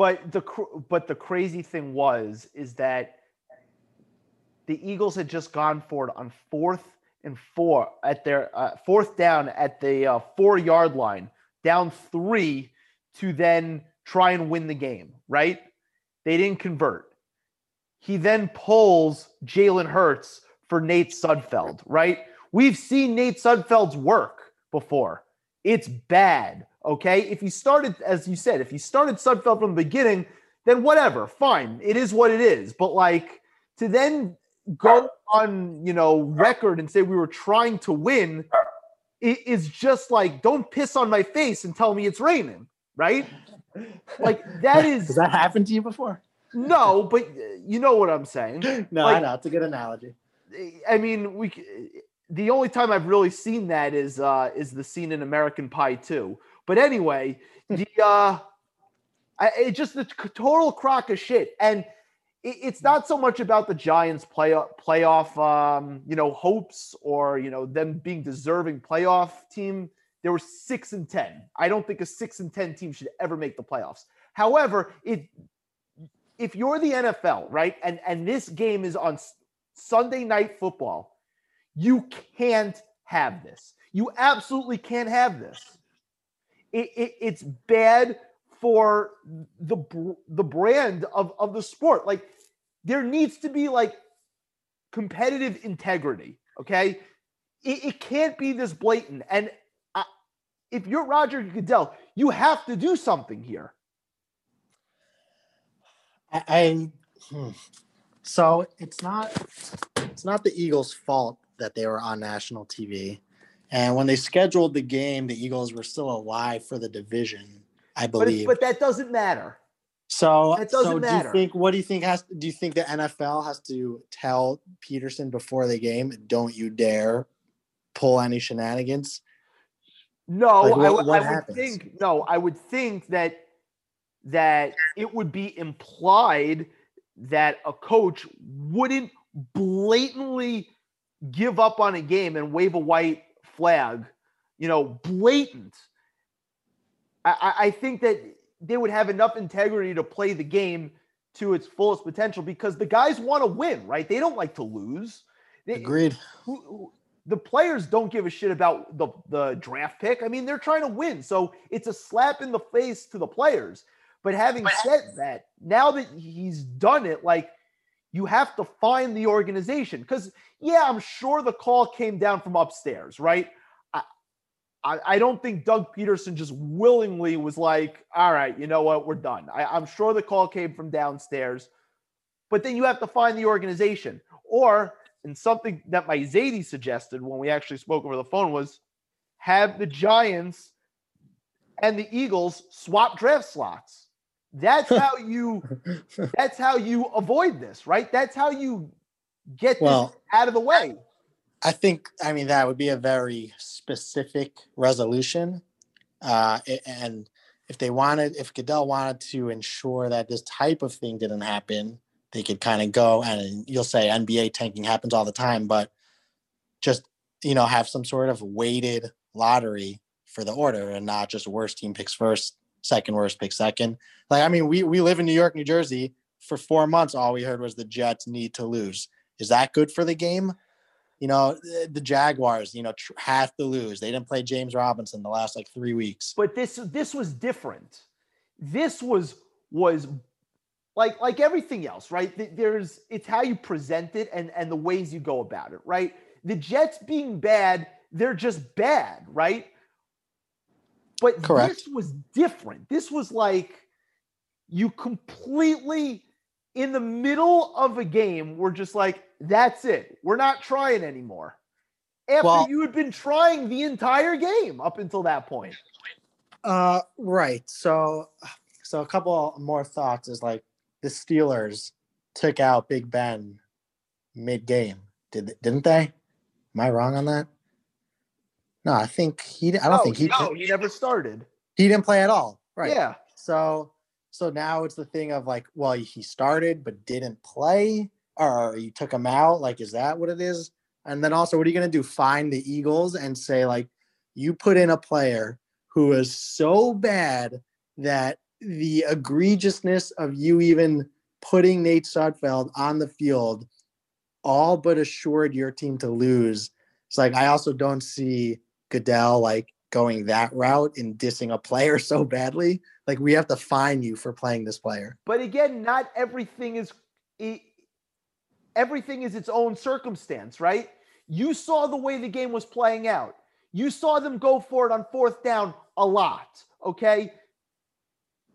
Speaker 2: But the but the crazy thing was is that the Eagles had just gone for it on fourth and four at their uh, fourth down at the uh, four yard line, down three to then try and win the game. Right? They didn't convert. He then pulls Jalen Hurts for Nate Sudfeld. Right? We've seen Nate Sudfeld's work before. It's bad. Okay. If you started, as you said, if you started Sudfeld from the beginning, then whatever, fine. It is what it is. But like to then go on, you know, record and say we were trying to win it is just like, don't piss on my face and tell me it's raining. Right. Like that is.
Speaker 5: Has that happened to you before?
Speaker 2: No, but you know what I'm saying.
Speaker 5: no,
Speaker 2: like,
Speaker 5: I know. It's a good analogy.
Speaker 2: I mean, we the only time I've really seen that is uh, is the scene in American Pie 2. But anyway, the uh, I, it's just the total crock of shit, and it, it's not so much about the Giants' play playoff, um, you know, hopes or you know them being deserving playoff team. There were six and ten. I don't think a six and ten team should ever make the playoffs. However, it if you're the NFL, right, and and this game is on Sunday night football you can't have this. You absolutely can't have this. It, it, it's bad for the the brand of, of the sport. Like there needs to be like competitive integrity. Okay, it, it can't be this blatant. And I, if you're Roger Goodell, you have to do something here.
Speaker 5: I, I hmm. so it's not it's not the Eagles' fault that they were on national TV. And when they scheduled the game, the Eagles were still alive for the division, I believe.
Speaker 2: But, but that doesn't matter.
Speaker 5: So, it doesn't so do you think what do you think has do you think the NFL has to tell Pederson before the game, don't you dare pull any shenanigans?
Speaker 2: No, like, what, I, what I would think no, I would think that that it would be implied that a coach wouldn't blatantly give up on a game and wave a white flag, you know, blatant. I, I think that they would have enough integrity to play the game to its fullest potential because the guys want to win, right? They don't like to lose. They,
Speaker 5: Agreed.
Speaker 2: Who, who, the players don't give a shit about the, the draft pick. I mean, they're trying to win. So it's a slap in the face to the players. But having said that, now that he's done it, like you have to find the organization because yeah, I'm sure the call came down from upstairs, right? I, I, I don't think Doug Pederson just willingly was like, all right, you know what, we're done. I, I'm sure the call came from downstairs, but then you have to find the organization. Or, and something that my Zadie suggested when we actually spoke over the phone was have the Giants and the Eagles swap draft slots. That's how you that's how you avoid this, right? That's how you get
Speaker 5: Well,
Speaker 2: this out of the way.
Speaker 5: I think, I mean, that would be a very specific resolution. Uh, and if they wanted, if Goodell wanted to ensure that this type of thing didn't happen, they could kind of go and you'll say NBA tanking happens all the time, but just, you know, have some sort of weighted lottery for the order and not just worst team picks first, second worst pick second. Like, I mean, we, we live in New York, New Jersey. For four months, all we heard was the Jets need to lose. Is that good for the game? you know the, jaguars you know have to lose they didn't play james robinson the last like three weeks
Speaker 2: But this this was different. This was was like like everything else, right? There's it's how you present it and and the ways you go about it, right? The Jets being bad, they're just bad, right? But
Speaker 5: Correct.
Speaker 2: this was different. This was like you completely in the middle of a game were just like that's it. We're not trying anymore. After
Speaker 5: Well-
Speaker 2: you had been trying the entire game up until that point.
Speaker 5: uh right so so a couple more thoughts is like the steelers took out big ben mid-game did didn't they am i wrong on that no i think he i don't
Speaker 2: No,
Speaker 5: think he
Speaker 2: no, he never started.
Speaker 5: he didn't play at all right
Speaker 2: Yeah.
Speaker 5: So so now it's the thing of like, well, he started but didn't play, or you took him out. Like, is that what it is? And then also, what are you gonna do? Find the Eagles and say like, you put in a player who is so bad that the egregiousness of you even putting Nate Sudfeld on the field all but assured your team to lose. It's like I also don't see Goodell like going that route and dissing a player so badly. Like we have to fine you for playing this player.
Speaker 2: But again, not everything is everything is its own circumstance, right? You saw the way the game was playing out. You saw them go for it on fourth down a lot, okay?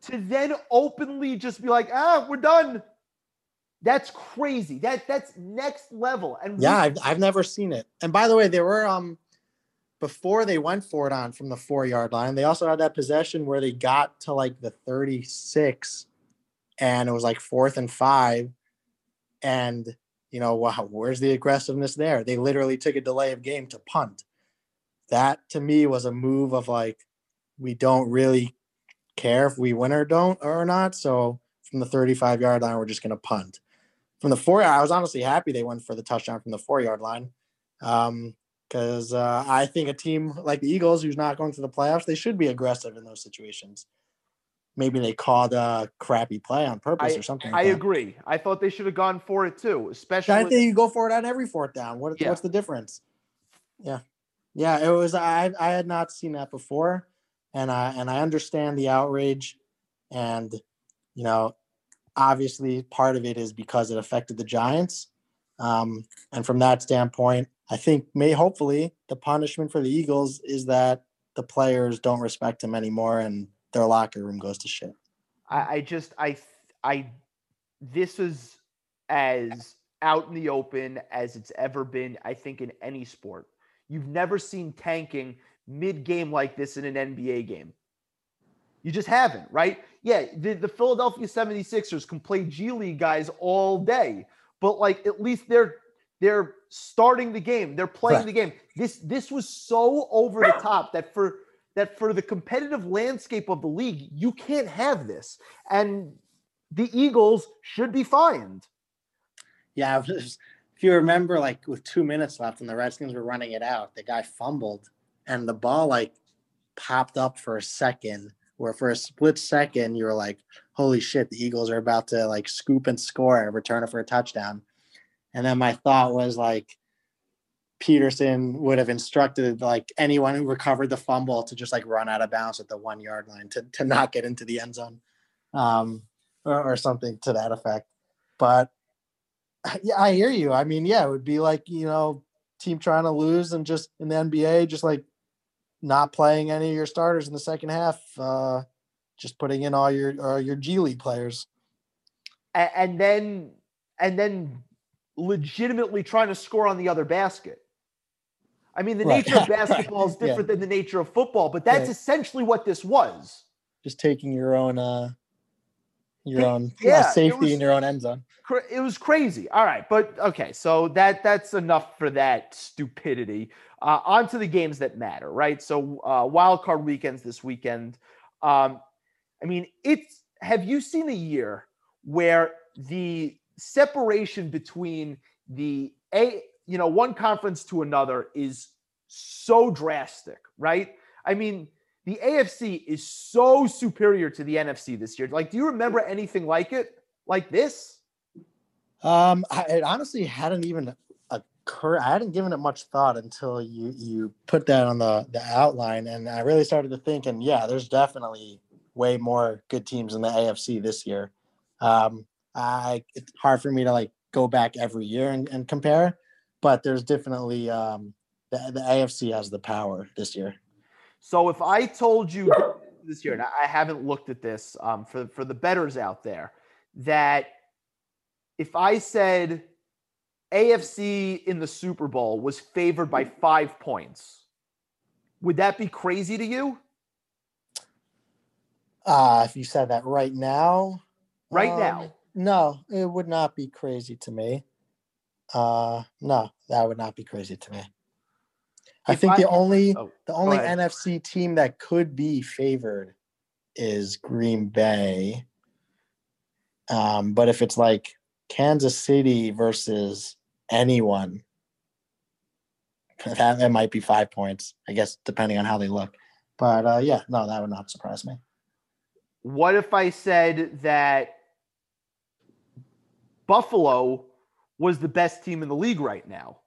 Speaker 2: To then openly just be like, "Ah, we're done." That's crazy. That that's next level. And we-
Speaker 5: Yeah, I've, I've never seen it. And by the way, there were um before they went for it on from the four yard line, they also had that possession where they got to like the 36 and it was like fourth and five. And you know, wow, where's the aggressiveness there? They literally took a delay of game to punt. That to me was a move of like, we don't really care if we win or don't or not. So from the 35 yard line, we're just gonna punt. From the four, I was honestly happy they went for the touchdown from the four yard line. Um, because uh, I think a team like the Eagles, who's not going to the playoffs, they should be aggressive in those situations. Maybe they called a crappy play on purpose or something.
Speaker 2: I
Speaker 5: that.
Speaker 2: agree. I thought they should have gone for it too, especially
Speaker 5: I think you go for it on every fourth down. What,
Speaker 2: Yeah.
Speaker 5: What's the difference? Yeah, yeah. It was. I I had not seen that before, and I and I understand the outrage, and you know, obviously part of it is because it affected the Giants, um, and from that standpoint, I think may hopefully the punishment for the Eagles is that the players don't respect him anymore, and their locker room goes to shit.
Speaker 2: I, I just I I this is as out in the open as it's ever been, I think, in any sport. You've never seen tanking mid-game like this in an NBA game. You just haven't, right? Yeah, the, the Philadelphia 76ers can play G League guys all day, but like at least they're they're starting the game, they're playing
Speaker 5: Correct.
Speaker 2: the game. This this was so over the top that for that for the competitive landscape of the league, you can't have this. And the Eagles should be fined.
Speaker 5: Yeah, if you remember, like with two minutes left and the Redskins were running it out, the guy fumbled and the ball like popped up for a second. Where for a split second you were like, "Holy shit, the Eagles are about to like scoop and score and return it for a touchdown." And then my thought was like, Pederson would have instructed like anyone who recovered the fumble to just like run out of bounds at the one yard line to to not get into the end zone, um, or, or something to that effect. But yeah, I hear you. I mean, yeah, it would be like you know, team trying to lose and just in the NBA, just like not playing any of your starters in the second half, uh, just putting in all your uh, your G League players,
Speaker 2: and, then and then legitimately trying to score on the other basket. I mean, the
Speaker 5: Right.
Speaker 2: nature of basketball is
Speaker 5: Yeah.
Speaker 2: different than the nature of football, but that's
Speaker 5: Right.
Speaker 2: essentially what this was.
Speaker 5: just taking your own uh, your
Speaker 2: Yeah,
Speaker 5: own
Speaker 2: yeah,
Speaker 5: uh, safety
Speaker 2: was-
Speaker 5: in your own end zone.
Speaker 2: It was crazy. All right, but okay, so that that's enough for that stupidity. Uh, the games that matter, right? So uh, wild card weekends this weekend. Um, I mean, it's have you seen a year where the separation between the a you know one conference to another is so drastic, right? I mean, the AFC is so superior to the NFC this year. Like, do you remember anything like it, like this?
Speaker 5: Um, I, honestly hadn't even occurred. I hadn't given it much thought until you you put that on the the outline, and I really started to think. And yeah, there's definitely way more good teams in the AFC this year. Um, I it's hard for me to like go back every year and, and compare, but there's definitely um the, the AFC has the power this year.
Speaker 2: So if I told you this year, and I haven't looked at this um, for for the bettors out there, that if I said AFC in the Super Bowl was favored by five points, would that be crazy to you?
Speaker 5: Uh, if you said that right now,
Speaker 2: Right
Speaker 5: um,
Speaker 2: now,
Speaker 5: no, it would not be crazy to me. Uh, no, that would not be crazy to me. I
Speaker 2: If
Speaker 5: think
Speaker 2: I-
Speaker 5: the only
Speaker 2: Oh,
Speaker 5: the only. NFC team that could be favored is Green Bay. Um, but if it's like Kansas City versus anyone, that, that might be five points, I guess, depending on how they look. But uh, yeah, no, that would not surprise me.
Speaker 2: what if I said that Buffalo was the best team in the league right now?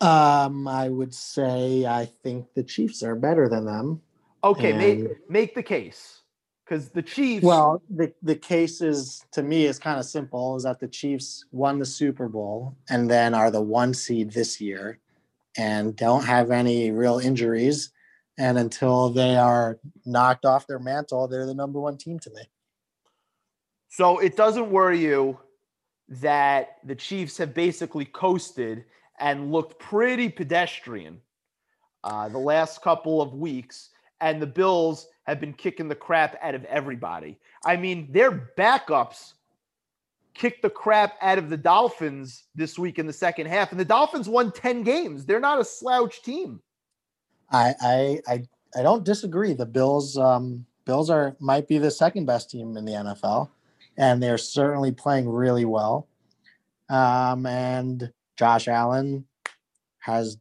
Speaker 5: Um, I would say I think the Chiefs are better than them.
Speaker 2: Okay, make make the case because the Chiefs.
Speaker 5: Well, the the case is to me is kind of simple: is that the Chiefs won the Super Bowl and then are the one seed this year, and don't have any real injuries, and until they are knocked off their mantle, they're the number one team to me.
Speaker 2: So it doesn't worry you that the Chiefs have basically coasted and looked pretty pedestrian uh, the last couple of weeks, and the Bills have been kicking the crap out of everybody. I mean, their backups kicked the crap out of the Dolphins this week in the second half, and the Dolphins won 10 games. They're not a slouch team.
Speaker 5: I I I, I don't disagree. The Bills um, Bills are might be the second best team in the NFL, and they're certainly playing really well. Um, and Josh Allen has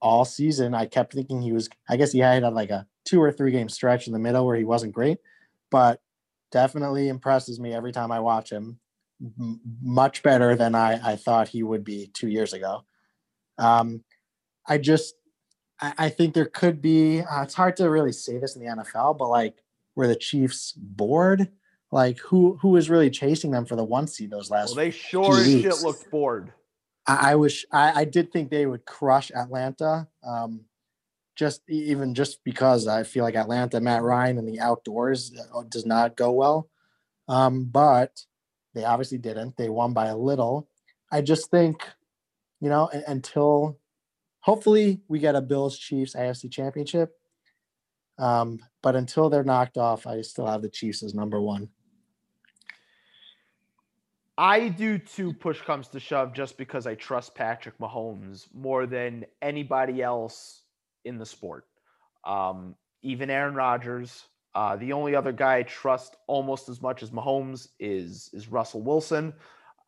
Speaker 5: all season. I kept thinking he was. I guess he had like a two or three game stretch in the middle where he wasn't great, but definitely impresses me every time I watch him. M- much better than I, I thought he would be two years ago. Um, I just I, I think there could be. Uh, it's hard to really say this in the NFL, but like, were the Chiefs bored? Like, who who was really chasing them for the one seed those last?
Speaker 2: Well, they sure as shit looked bored.
Speaker 5: I, I wish I, I did think they would crush Atlanta. Um, just even just because I feel like Atlanta, Matt Ryan, and the outdoors uh, does not go well. Um, but they obviously didn't. They won by a little. I just think, you know, until hopefully we get a Bills Chiefs AFC championship. Um, but until they're knocked off, I still have the Chiefs as number one.
Speaker 2: I do too, push comes to shove, just because I trust Patrick Mahomes more than anybody else in the sport. Um, even Aaron Rodgers. Uh, the only other guy I trust almost as much as Mahomes is is Russell Wilson.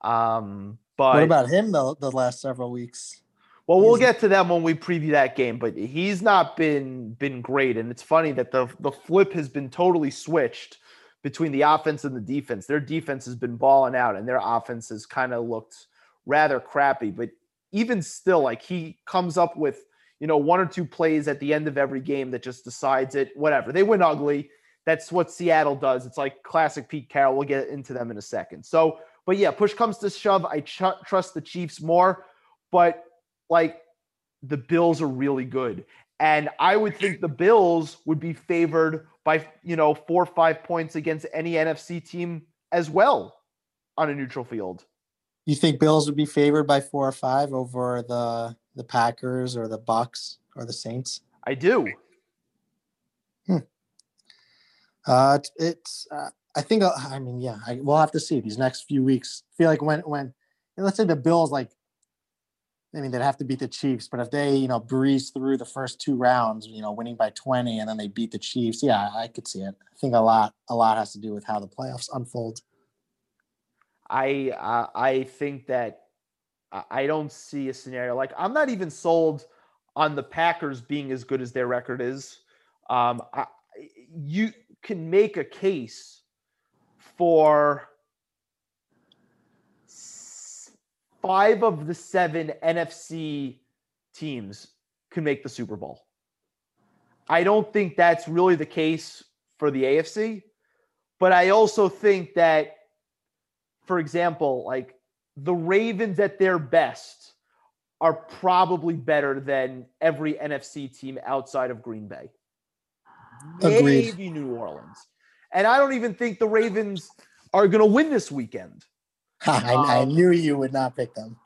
Speaker 2: Um, but
Speaker 5: what about him though? The last several weeks,
Speaker 2: well, we'll get to them when we preview that game, but he's not been been great. And it's funny that the the flip has been totally switched between the offense and the defense. Their defense has been balling out, and their offense has kind of looked rather crappy. But even still, like he comes up with you know one or two plays at the end of every game that just decides it. Whatever they win ugly. That's what Seattle does. It's like classic Pete Carroll. We'll get into them in a second. So But yeah, push comes to shove, I tr- trust the Chiefs more. But like the Bills are really good. And I would think the Bills would be favored by, you know, four or five points against any NFC team as well on a neutral field.
Speaker 5: You think Bills would be favored by four or five over the the Packers or the Bucks or the Saints?
Speaker 2: I do.
Speaker 5: Uh, it's, uh, I think uh, I mean yeah, I, we'll have to see these next few weeks. I feel like when when let's say the Bills like, I mean they'd have to beat the Chiefs, but if they you know breeze through the first two rounds, you know winning by twenty, and then they beat the Chiefs, yeah, I could see it. I think a lot a lot has to do with how the playoffs unfold.
Speaker 2: I uh, I think that I- don't see a scenario like I'm not even sold on the Packers being as good as their record is. Um, I, you can make a case for five of the seven NFC teams can make the Super Bowl. I don't think that's really the case for the AFC, but I also think that for example, like the Ravens at their best are probably better than every NFC team outside of Green Bay.
Speaker 5: Agreed.
Speaker 2: Maybe New Orleans. And I don't even think the Ravens are going to win this weekend.
Speaker 5: I, I
Speaker 2: Um,
Speaker 5: knew you would not pick them.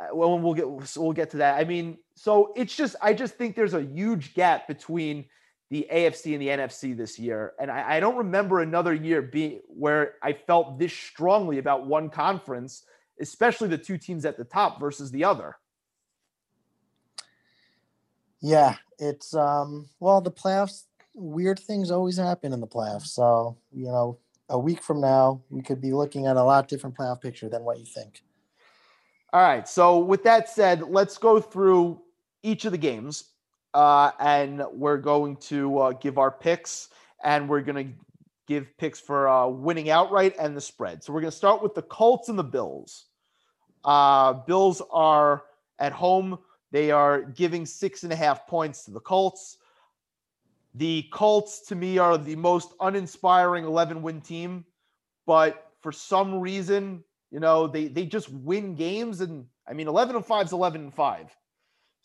Speaker 2: Uh, Well, we'll get we'll get to that. I mean, so it's just I just think there's a huge gap between the AFC and the NFC this year, and I, I don't remember another year being where I felt this strongly about one conference, especially the two teams at the top versus the other.
Speaker 5: Yeah, it's um well the playoffs weird things always happen in the playoffs. So, you know, a week from now we could be looking at a lot different playoff picture than what you think.
Speaker 2: All right. So with that said, let's go through each of the games, uh, and we're going to uh, give our picks, and we're going to give picks for uh, winning outright and the spread. So we're going to start with the Colts and the Bills. Uh, Bills are at home. They are giving six and a half points to the Colts. The Colts, to me, are the most uninspiring 11 win team, but for some reason, you know, they they just win games, and I mean, 11 and 5 is 11 and 5.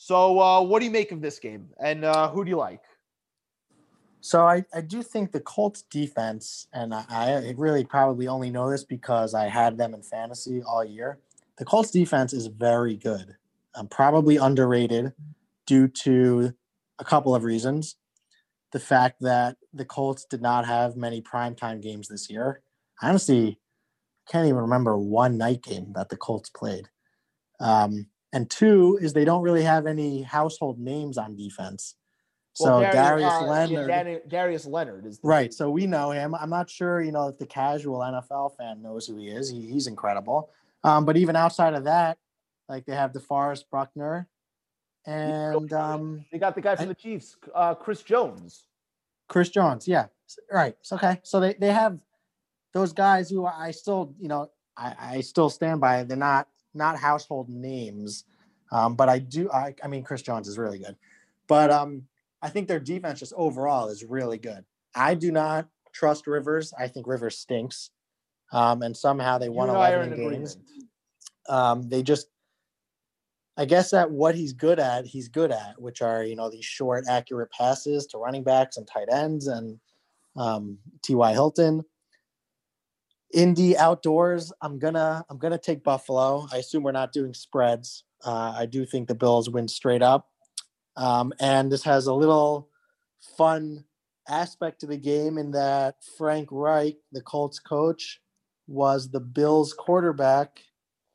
Speaker 2: So, uh, what do you make of this game, and uh, who do you like?
Speaker 5: So I, I do think the Colts defense, and I, I really probably only know this because I had them in fantasy all year. The Colts defense is very good. Um, probably underrated due to a couple of reasons. The fact that the Colts did not have many primetime games this year. I honestly can't even remember one night game that the Colts played. Um, and two is they don't really have any household names on defense. So
Speaker 2: Well,
Speaker 5: Darius,
Speaker 2: uh,
Speaker 5: Leonard,
Speaker 2: Dani- Darius Leonard is
Speaker 5: Right. So we know him. I'm not sure, you know, if the casual NFL fan knows who he is. He, he's incredible. Um, but even outside of that, like they have DeForest Buckner, and um,
Speaker 2: They got the guy from the Chiefs, uh, Chris Jones.
Speaker 5: Chris Jones. Yeah. Right. Okay. So they, they have those guys who I still, you know, I, I still stand by. They're not not household names. Um, but I do I, I mean Chris Jones is really good. But um I think their defense just overall is really good. I do not trust Rivers. I think Rivers stinks. Um, and somehow they won
Speaker 2: and I
Speaker 5: 11
Speaker 2: in
Speaker 5: games. Um, they just, I guess at what he's good at, he's good at, which are you know these short, accurate passes to running backs and tight ends and um, T.Y. Hilton. Indy outdoors, I'm gonna I'm gonna take Buffalo. I assume we're not doing spreads. Uh, I do think the Bills win straight up, um, and this has a little fun aspect to the game in that Frank Reich, the Colts coach, was the Bills quarterback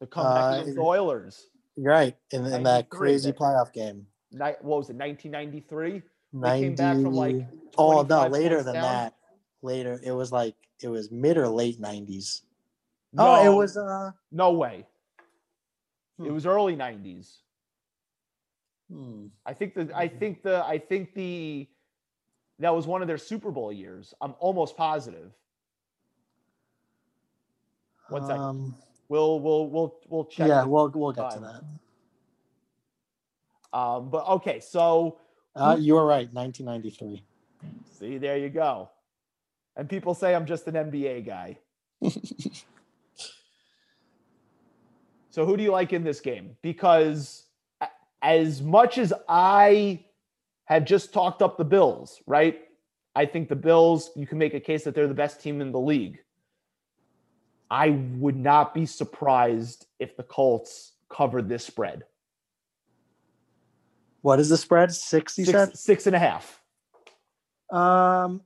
Speaker 2: The comeback
Speaker 5: Uh,
Speaker 2: against the Oilers.
Speaker 5: Right, in, in that crazy
Speaker 2: that-
Speaker 5: playoff game.
Speaker 2: Ni- what was it, 1993? They
Speaker 5: 90,
Speaker 2: came back from like
Speaker 5: oh no, later than
Speaker 2: down.
Speaker 5: that. Later, it was like it was mid or late nineties.
Speaker 2: No,
Speaker 5: Oh, it was uh.
Speaker 2: no way. It
Speaker 5: Hmm.
Speaker 2: was early 90s.
Speaker 5: hmm.
Speaker 2: I think the I think the I think the that was one of their Super Bowl years. I'm almost positive. One second.
Speaker 5: Um,
Speaker 2: We'll we'll we'll we'll check.
Speaker 5: yeah, we'll we'll get to that.
Speaker 2: Um, but okay, so
Speaker 5: Uh, you were right, 1993.
Speaker 2: see, there you go. And people say I'm just an NBA guy. So who do you like in this game? Because as much as I have just talked up the Bills, right? I think the Bills, you can make a case that they're the best team in the league. I would not be surprised if the Colts covered this spread.
Speaker 5: What is the spread? Six, you?
Speaker 2: Six, six and a half.
Speaker 5: Um,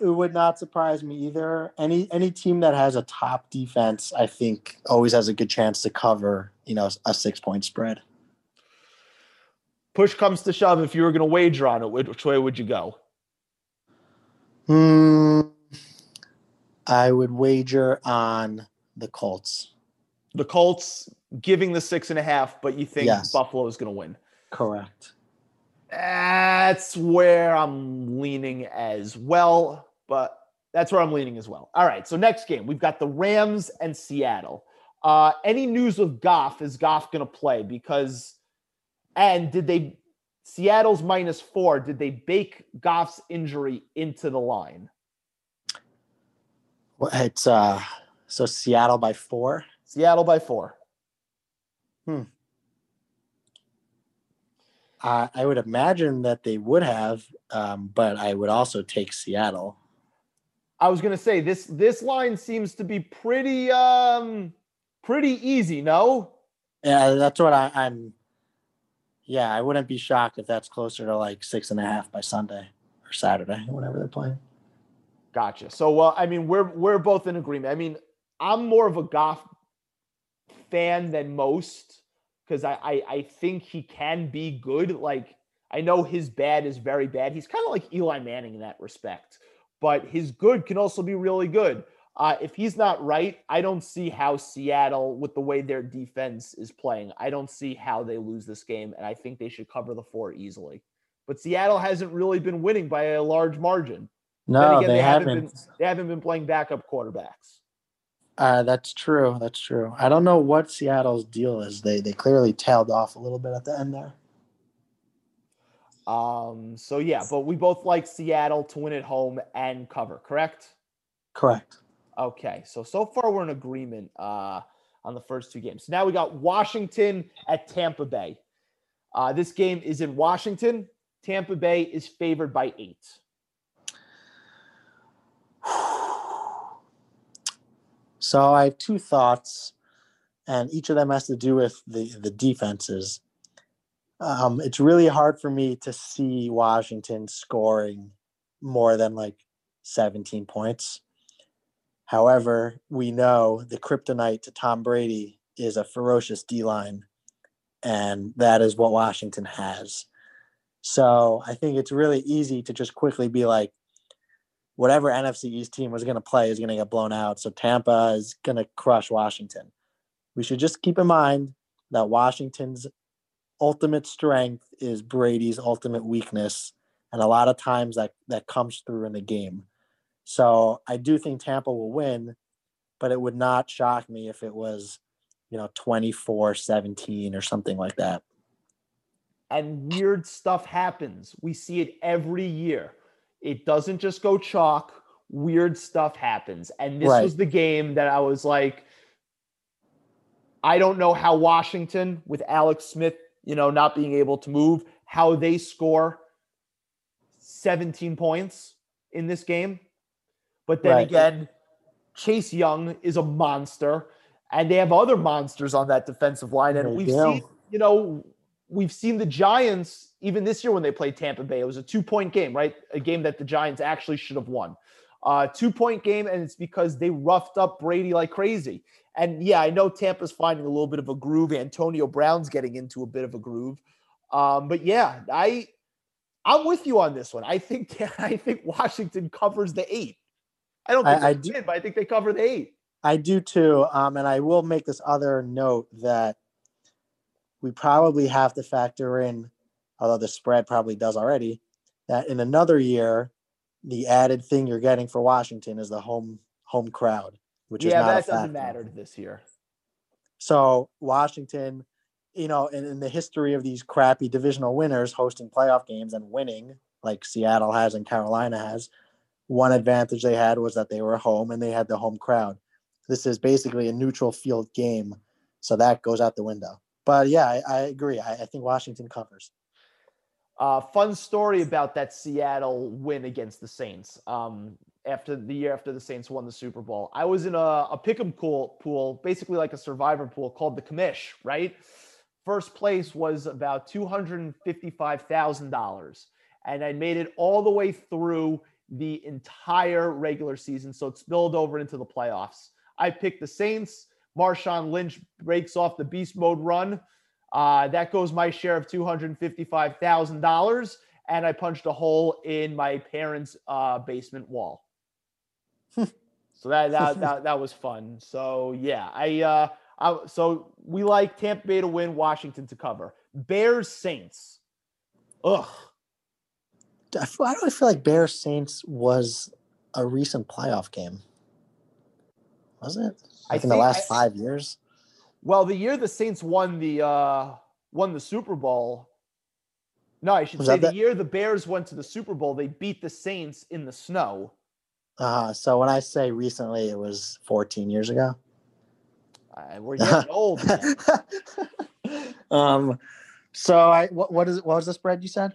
Speaker 5: it would not surprise me either. Any any team that has a top defense, I think, always has a good chance to cover. You know, a six point spread.
Speaker 2: Push comes to shove. If you were going to wager on it, which way would you go?
Speaker 5: Hmm. I would wager on the Colts.
Speaker 2: The Colts giving the six and a half, but you think
Speaker 5: Yes.
Speaker 2: Buffalo is going to win.
Speaker 5: Correct.
Speaker 2: That's where I'm leaning as well, but that's where I'm leaning as well. All right, so next game we've got the Rams and Seattle. Uh, any news with Goff? Is Goff going to play? Because, and did they? Seattle's minus four. Did they bake Goff's injury into the line?
Speaker 5: Well, it's uh, so Seattle by four.
Speaker 2: Seattle by four.
Speaker 5: Uh, I would imagine that they would have, um, but I would also take Seattle.
Speaker 2: I was going to say this. This line seems to be pretty, um, pretty easy. No,
Speaker 5: Yeah, that's what I, I'm. Yeah, I wouldn't be shocked if that's closer to like six and a half by Sunday or Saturday, whenever they're playing.
Speaker 2: Gotcha. So, well, I mean, we're we're both in agreement. I mean, I'm more of a Goff fan than most because I, I I think he can be good. Like I know his bad is very bad. He's kind of like Eli Manning in that respect, but his good can also be really good. Uh, if he's not right, I don't see how Seattle, with the way their defense is playing, I don't see how they lose this game, and I think they should cover the four easily. But Seattle hasn't really been winning by a large margin.
Speaker 5: No,
Speaker 2: again,
Speaker 5: they,
Speaker 2: haven't
Speaker 5: haven't.
Speaker 2: been they haven't been playing backup quarterbacks.
Speaker 5: Uh, that's true. That's true. I don't know what Seattle's deal is. They they clearly tailed off a little bit at the end there.
Speaker 2: Um, so yeah, but we both like Seattle to win at home and cover, correct?
Speaker 5: Correct.
Speaker 2: Okay, so so far we're in agreement uh, on the first two games. So Now we got Washington at Tampa Bay. Uh, this game is in Washington. Tampa Bay is favored by eight.
Speaker 5: So I have two thoughts, and each of them has to do with the the defenses. Um, it's really hard for me to see Washington scoring more than like 17 points. However, we know the kryptonite to Tom Brady is a ferocious D line, and that is what Washington has. So I think it's really easy to just quickly be like, whatever NFC East team was going to play is going to get blown out. So Tampa is going to crush Washington. We should just keep in mind that Washington's ultimate strength is Brady's ultimate weakness, and a lot of times that that comes through in the game. So I do think Tampa will win, but it would not shock me if it was, you know, 24-17 or something like that.
Speaker 2: and weird stuff happens. We see it every year. It doesn't just go chalk. Weird stuff happens. And this
Speaker 5: Right.
Speaker 2: was the game that I was like, I don't know how Washington, with Alex Smith, you know, not being able to move, how they score 17 points in this game. But then
Speaker 5: Right.
Speaker 2: again, Chase Young is a monster, and they have other monsters on that defensive line. And we've seen, you know, we've seen the Giants even this year when they played Tampa Bay. It was a two point game, right? A game that the Giants actually should have won. Uh, two point game, and it's because they roughed up Brady like crazy. And yeah, I know Tampa's finding a little bit of a groove. Antonio Brown's getting into a bit of a groove. Um, but yeah, I I'm with you on this one. I think I think Washington covers the eight. I don't
Speaker 5: I-
Speaker 2: think
Speaker 5: I
Speaker 2: they
Speaker 5: do-
Speaker 2: win, but I think they cover the eight.
Speaker 5: I do too. Um, and I will make this other note that we probably have to factor in, although the spread probably does already, that in another year, the added thing you're getting for Washington is the home home crowd, which is
Speaker 2: yeah,
Speaker 5: not
Speaker 2: that doesn't matter this year.
Speaker 5: So Washington, you know, in, in the history of these crappy divisional winners hosting playoff games and winning, like Seattle has and Carolina has, one advantage they had was that they were home and they had the home crowd. This is basically a neutral field game. So that goes out the window. But yeah, I, I agree. I, I think Washington covers.
Speaker 2: Uh, fun story about that Seattle win against the Saints. Um, after the year after the Saints won the Super Bowl, I was in a, a pick'em pool, pool, basically like a survivor pool called the Commish. Right, first place was about two hundred and fifty-five thousand dollars, and I made it all the way through the entire regular season, so it spilled over into the playoffs. I picked the Saints. Marshawn Lynch breaks off the beast mode run. Uh, that goes my share of $255,000. And I punched a hole in my parents' uh, basement wall. so that, that, that, that was fun. So yeah, I, uh, I, so we like Tampa Bay to win, Washington to cover. Bears Saints. Ugh.
Speaker 5: I feel, I feel like Bears Saints was a recent playoff game. Was it?
Speaker 2: I
Speaker 5: Like in the last
Speaker 2: I-
Speaker 5: five years?
Speaker 2: Well, the year the Saints won the uh won the Super Bowl. No, I should
Speaker 5: Was
Speaker 2: say the
Speaker 5: the-
Speaker 2: year the Bears went to the Super Bowl, they beat the Saints in the snow.
Speaker 5: Uh, so when I say recently, it was 14 years ago.
Speaker 2: Uh, we're getting old.
Speaker 5: um, so I what what is what was the spread you said?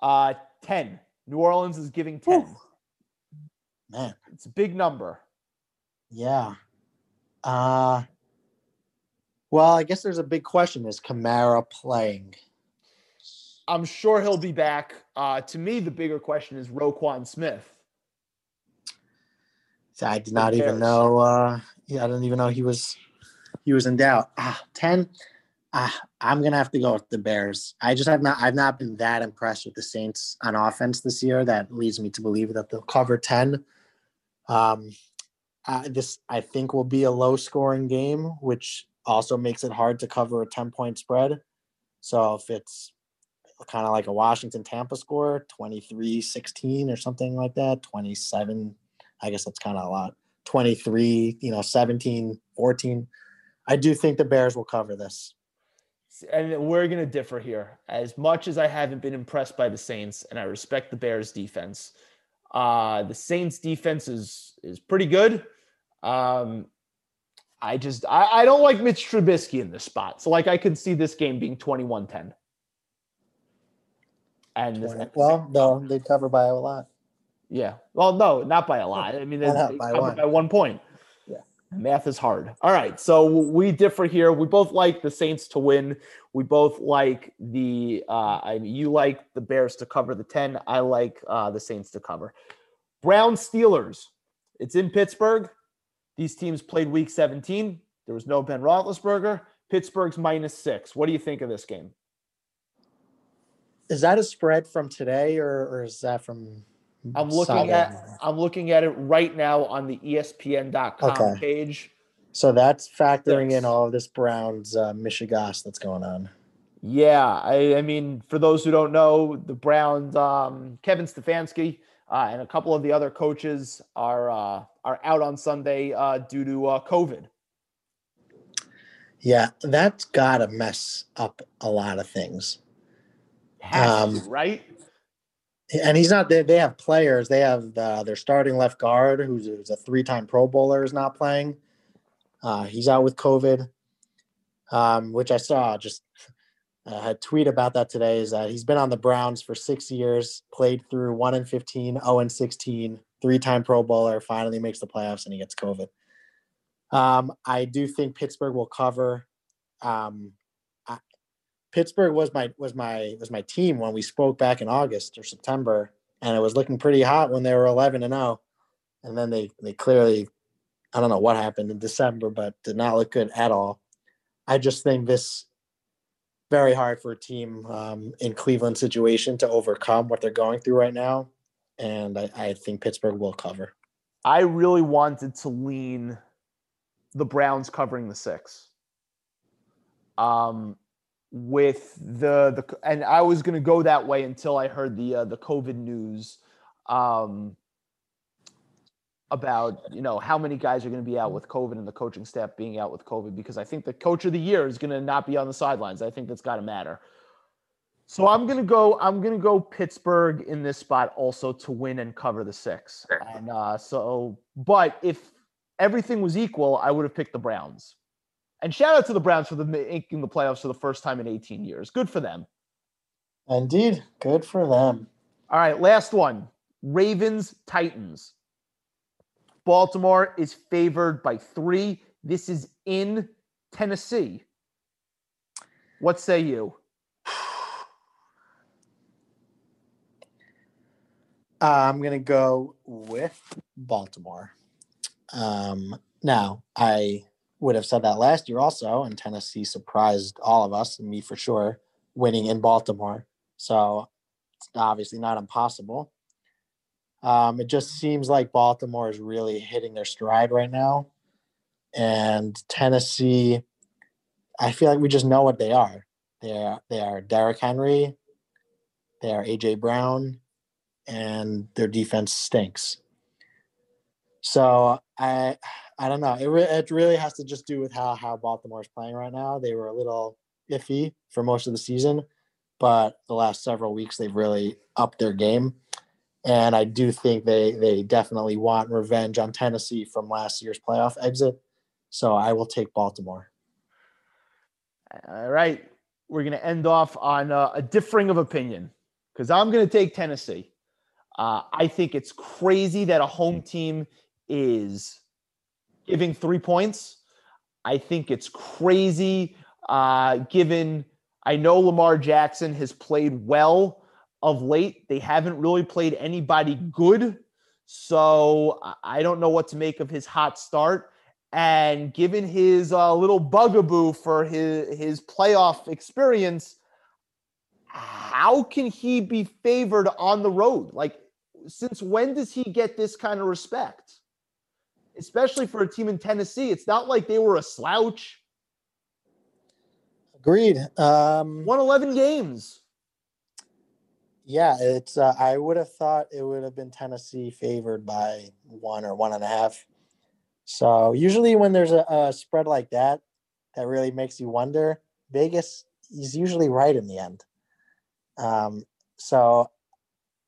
Speaker 2: Uh 10. New Orleans is giving 10.
Speaker 5: Whew. Man,
Speaker 2: It's a big number.
Speaker 5: yeah. Uh, well, I guess there's a big question: Is Kamara playing?
Speaker 2: I'm sure he'll be back. Uh to me, the bigger question is Roquan Smith.
Speaker 5: So I did not even know. Uh, yeah, I didn't even know he was he was in doubt. Ah, ten. Ah, I'm gonna have to go with the Bears. I just have not. I've not been that impressed with the Saints on offense this year. That leads me to believe that they'll cover ten. Um, uh, this I think will be a low scoring game, which also makes it hard to cover a ten point spread. So if it's kind of like a Washington Tampa score, 23-16 or something like that, 27 I guess that's kind of a lot. 23, you know, 17, 14. I do think the Bears will cover this.
Speaker 2: And we're going to differ here. As much as I haven't been impressed by the Saints and I respect the Bears defense, uh, the Saints defense is is pretty good. Um, I just I, I don't like Mitch Trubisky in this spot. So like I could see this game being 21-10. And this-
Speaker 5: Well, no, they cover by a lot.
Speaker 2: yeah. Well, no, not by a lot. I mean, they, they
Speaker 5: By one.
Speaker 2: by one point.
Speaker 5: Yeah.
Speaker 2: Math is hard. All right. So we differ here. We both like the Saints to win. We both like the, uh, I mean, you like the Bears to cover the 10. I like uh, the Saints to cover. Brown Steelers. It's in Pittsburgh. These teams played week 17. There was no Ben Roethlisberger. Pittsburgh's minus six. What do you think of this game?
Speaker 5: Is that a spread from today or, or is that from
Speaker 2: I'm looking at I'm looking at it right now on the ESPN.com
Speaker 5: Okay.
Speaker 2: page.
Speaker 5: So that's factoring in all of this Browns uh, mishegas that's going on.
Speaker 2: Yeah, I, I mean, for those who don't know, the Browns, um, Kevin Stefanski, uh, and a couple of the other coaches are uh, are out on Sunday uh, due to uh, COVID.
Speaker 5: Yeah, that's got to mess up a lot of things.
Speaker 2: Has to,
Speaker 5: Um,
Speaker 2: right?
Speaker 5: and he's not. They, they have players. They have uh, their starting left guard, who's, who's a three-time Pro Bowler, is not playing. Uh, he's out with COVID, um, which I saw. Just uh, had tweet about that today. Is that he's been on the Browns for six years, played through one and 15, 0 and 16, three-time Pro Bowler. Finally makes the playoffs, and he gets COVID. Um, I do think Pittsburgh will cover. Um, I, Pittsburgh was my was my was my team when we spoke back in August or September, and it was looking pretty hot when they were eleven and zero, and then they they clearly, I don't know what happened in December, but did not look good at all. I just think this very hard for a team um, in Cleveland situation to overcome what they're going through right now, and I, I think Pittsburgh will cover.
Speaker 2: I really wanted to lean the Browns covering the six. Um, with the the and I was going to go that way until I heard the uh, the COVID news um, about you know how many guys are going to be out with COVID and the coaching staff being out with COVID because I think the coach of the year is going to not be on the sidelines. I think that's got to matter. So I'm gonna go. I'm gonna go Pittsburgh in this spot also to win and cover the six. And uh, so, but if everything was equal, I would have picked the Browns. And shout out to the Browns for the making the playoffs for the first time in 18 years. Good for them.
Speaker 5: Indeed, good for them.
Speaker 2: All right, last one. Ravens Titans. Baltimore is favored by 3. This is in Tennessee. What say you?
Speaker 5: I'm gonna go with Baltimore. Um, now, I would have said that last year also, and Tennessee surprised all of us, and me for sure, winning in Baltimore. So it's obviously not impossible. Um, it just seems like Baltimore is really hitting their stride right now, and Tennessee. I feel like we just know what they are. They are they are Derrick Henry, they are AJ Brown, and their defense stinks. So I I don't know. It re- it really has to just do with how how Baltimore is playing right now. They were a little iffy for most of the season, but the last several weeks they've really upped their game. And I do think they they definitely want revenge on Tennessee from last year's playoff exit. So I will take Baltimore.
Speaker 2: All right. We're going to end off on uh, a differing of opinion because I'm going to take Tennessee. Uh, I think it's crazy that a home team is giving three points. I think it's crazy uh, given I know Lamar Jackson has played well of late. They haven't really played anybody good. So I- don't know what to make of his hot start. And given his uh, little bugaboo for his, his playoff experience, how can he be favored on the road? Like, since when does he get this kind of respect? Especially for a team in Tennessee. It's not like they were a slouch.
Speaker 5: Agreed. Um,
Speaker 2: Won 11 games.
Speaker 5: Yeah, it's. Uh, I would have thought it would have been Tennessee favored by one or one and a half. So usually when there's a, a spread like that, that really makes you wonder. Vegas is usually right in the end. Um, so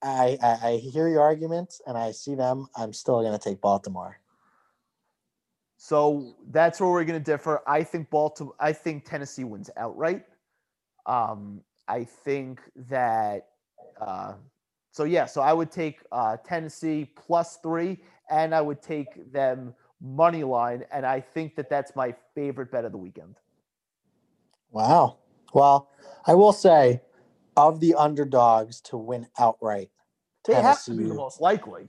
Speaker 5: I, I I hear your arguments and I see them. I'm still going to take Baltimore.
Speaker 2: So that's where we're going to differ. I think Baltimore. I think Tennessee wins outright. Um, I think that. Uh, so yeah, so I would take uh, Tennessee plus three, and I would take them money line, and I think that that's my favorite bet of the weekend.
Speaker 5: Wow. Well, I will say, of the underdogs to win outright,
Speaker 2: They have to be the most likely.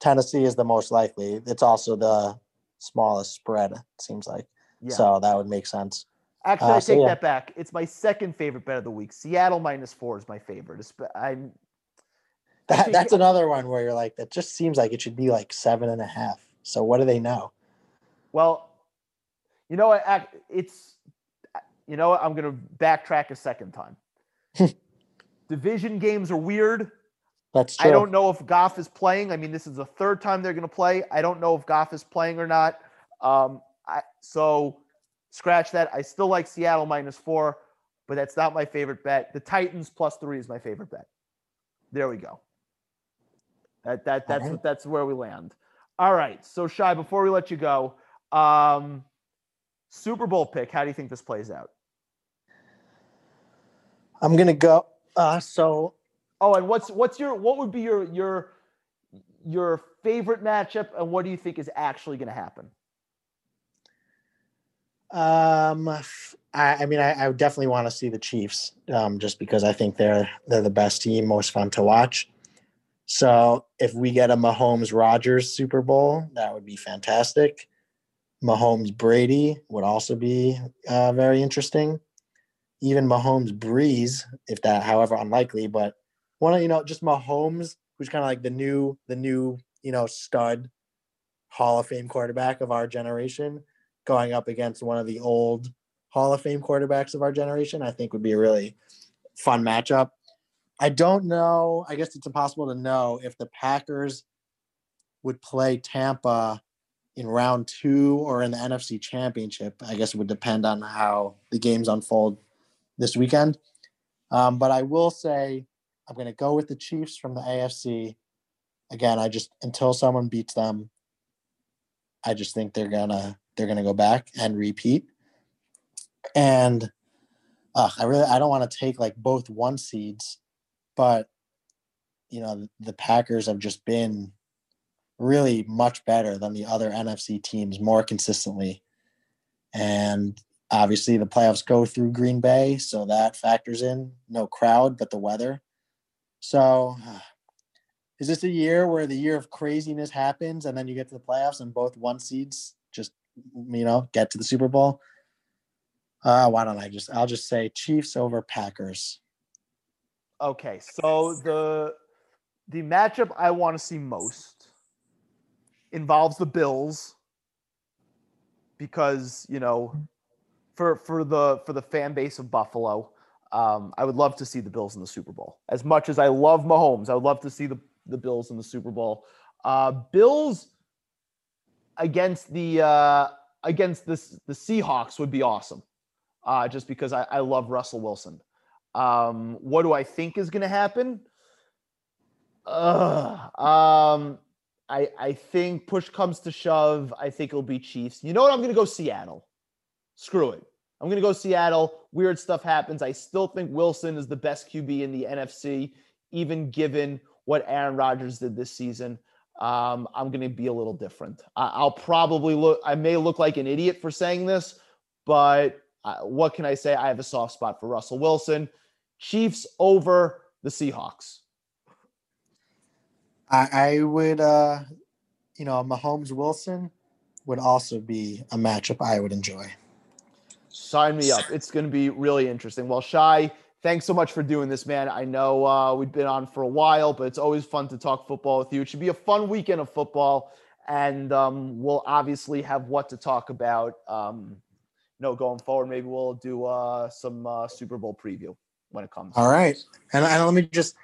Speaker 5: Tennessee is the most likely. It's also the smallest spread. It seems like.
Speaker 2: Yeah.
Speaker 5: So that would make sense.
Speaker 2: Actually,
Speaker 5: uh,
Speaker 2: I
Speaker 5: so
Speaker 2: take
Speaker 5: yeah.
Speaker 2: that back. It's my second favorite bet of the week. Seattle minus four is my favorite. I'm
Speaker 5: That, that's another one where you're like, that just seems like it should be like seven and a half. So what do they know?
Speaker 2: Well, you know what? It's you know what? I'm going to backtrack a second time. Division games are weird.
Speaker 5: That's true.
Speaker 2: I don't know if Goff is playing. I mean, this is the third time they're going to play. I don't know if Goff is playing or not. Um, I, so scratch that. I still like Seattle minus four, but that's not my favorite bet. The Titans plus three is my favorite bet. There we go. That that that's
Speaker 5: right.
Speaker 2: that's where we land. All right. So shy. Before we let you go, um, Super Bowl pick. How do you think this plays out?
Speaker 5: I'm gonna go. Uh, so
Speaker 2: Oh, and what's what's your what would be your your your favorite matchup, and what do you think is actually going to happen?
Speaker 5: Um, I, I mean, I, I would definitely want to see the Chiefs, um, just because I think they're they're the best team, most fun to watch. So if we get a Mahomes Rodgers Super Bowl, that would be fantastic. Mahomes Brady would also be uh, very interesting. Even Mahomes Brees, if that, however unlikely, but one of you know just Mahomes, who's kind of like the new the new you know stud Hall of Fame quarterback of our generation, going up against one of the old Hall of Fame quarterbacks of our generation, I think would be a really fun matchup. I don't know. I guess it's impossible to know if the Packers would play Tampa in round two or in the NFC Championship. I guess it would depend on how the games unfold this weekend. Um, but I will say I'm going to go with the Chiefs from the AFC. Again, I just until someone beats them, I just think they're gonna they're gonna go back and repeat. And uh, I really I don't want to take like both one seeds, but you know the Packers have just been really much better than the other NFC teams more consistently. And obviously the playoffs go through Green Bay, so that factors in no crowd, but the weather. So is this a year where the year of craziness happens and then you get to the playoffs and both one seeds you know get to the Super Bowl? Uh, why don't I just I'll just say Chiefs over Packers.
Speaker 2: Okay, so the the matchup I want to see most involves the Bills because you know for for the for the fan base of Buffalo, um, I would love to see the Bills in the Super Bowl. As much as I love Mahomes, I would love to see the the Bills in the Super Bowl. Uh, Bills against the uh, against this the Seahawks would be awesome, uh, just because I, I love Russell Wilson. Um, what do I think is going to happen? Uh, um, I I think push comes to shove. I think it'll be Chiefs. You know what? I'm going to go Seattle. Screw it. I'm going to go Seattle. Weird stuff happens. I still think Wilson is the best QB in the NFC, even given what Aaron Rodgers did this season. Um, I'm going to be a little different. I, I'll probably look. I may look like an idiot for saying this, but uh, what can I say? I have a soft spot for Russell Wilson. Chiefs over the Seahawks.
Speaker 5: I, I would, uh, you know, Mahomes Wilson would also be a matchup I would enjoy.
Speaker 2: Sign me up. It's going to be really interesting. Well, Shy, thanks so much for doing this, man. I know uh, we've been on for a while, but it's always fun to talk football with you. It should be a fun weekend of football, and um, we'll obviously have what to talk about. Um, you know, going forward, maybe we'll do uh, some uh, Super Bowl preview when it comes.
Speaker 5: All right, and, and let me just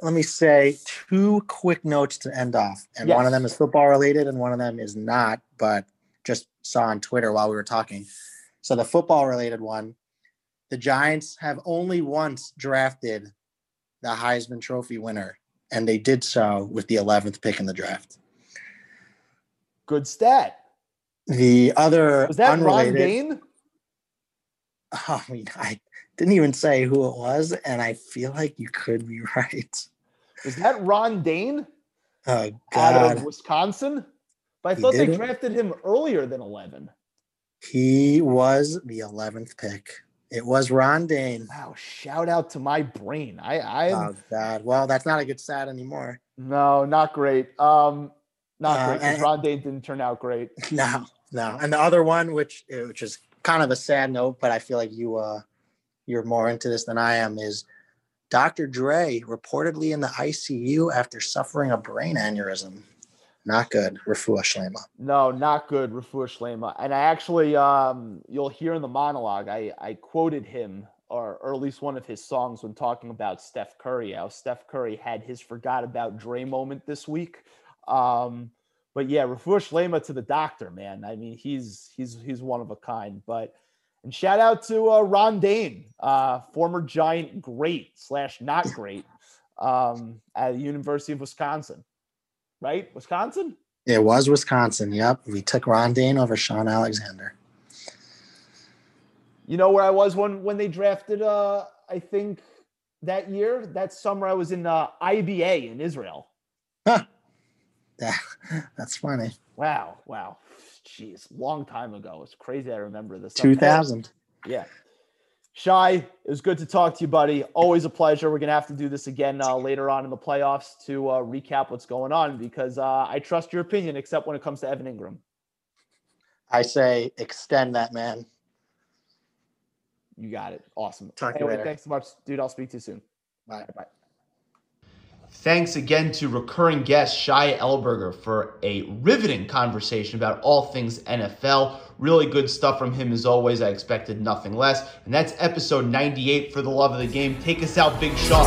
Speaker 5: let me say two quick notes to end off, and
Speaker 2: Yes.
Speaker 5: one of them is football related, and one of them is not, but just saw on Twitter while we were talking. So the football related one, the Giants have only once drafted the Heisman Trophy winner, and they did so with the 11th pick in the draft.
Speaker 2: Good stat.
Speaker 5: The other
Speaker 2: Was that Ron
Speaker 5: unrelated,
Speaker 2: Dane?
Speaker 5: I mean, I didn't even say who it was, and I feel like you could be right.
Speaker 2: Was that Ron Dayne
Speaker 5: Oh
Speaker 2: out of Wisconsin? But I
Speaker 5: He
Speaker 2: thought they drafted him earlier than 11.
Speaker 5: he was the 11th pick. It was Ron Dayne.
Speaker 2: Wow, shout out to my brain. I I
Speaker 5: Oh God, well, that's not a good stat anymore.
Speaker 2: no, not great. Um not
Speaker 5: Uh,
Speaker 2: great
Speaker 5: and-
Speaker 2: Ron Dayne didn't turn out great.
Speaker 5: No, no. And the other one, which which is kind of a sad note, but I feel like you uh you're more into this than I am, is Dr. Dre reportedly in the ICU after suffering a brain aneurysm. Not good. Refuah Shlema.
Speaker 2: No, not good, Rafua Shlema. And I actually, um, you'll hear in the monologue, I, I quoted him, or, or at least one of his songs, when talking about Steph Curry. How Steph Curry had his forgot about Dre moment this week. Um, but yeah, Rafua Shlema to the doctor, man. I mean, he's he's he's one of a kind. But and shout out to uh, Ron Dayne, uh, former Giant great slash not great um, at the University of Wisconsin. Right, Wisconsin.
Speaker 5: It was Wisconsin. Yep. We took Ron Dayne over Shaun Alexander.
Speaker 2: You know where I was when when they drafted uh I think that year, that summer I was in uh IBA in Israel.
Speaker 5: Huh. Yeah, that's funny.
Speaker 2: Wow, wow. Jeez, long time ago. It's crazy I remember this.
Speaker 5: 2000.
Speaker 2: Yeah. Shy, it was good to talk to you, buddy. Always a pleasure. We're gonna have to do this again uh, later on in the playoffs to uh, recap what's going on because uh, I trust your opinion, except when it comes to Evan Engram.
Speaker 5: I say extend that man.
Speaker 2: You got it. Awesome.
Speaker 5: Talk to you
Speaker 2: Anyway,
Speaker 5: later.
Speaker 2: thanks so much, dude. I'll speak to you soon.
Speaker 5: Bye.
Speaker 2: Bye. Thanks again to recurring guest Shia Elberger for a riveting conversation about all things NFL. Really good stuff from him as always. I expected nothing less. And that's episode 98 for the love of the game. Take us out, Big Sean.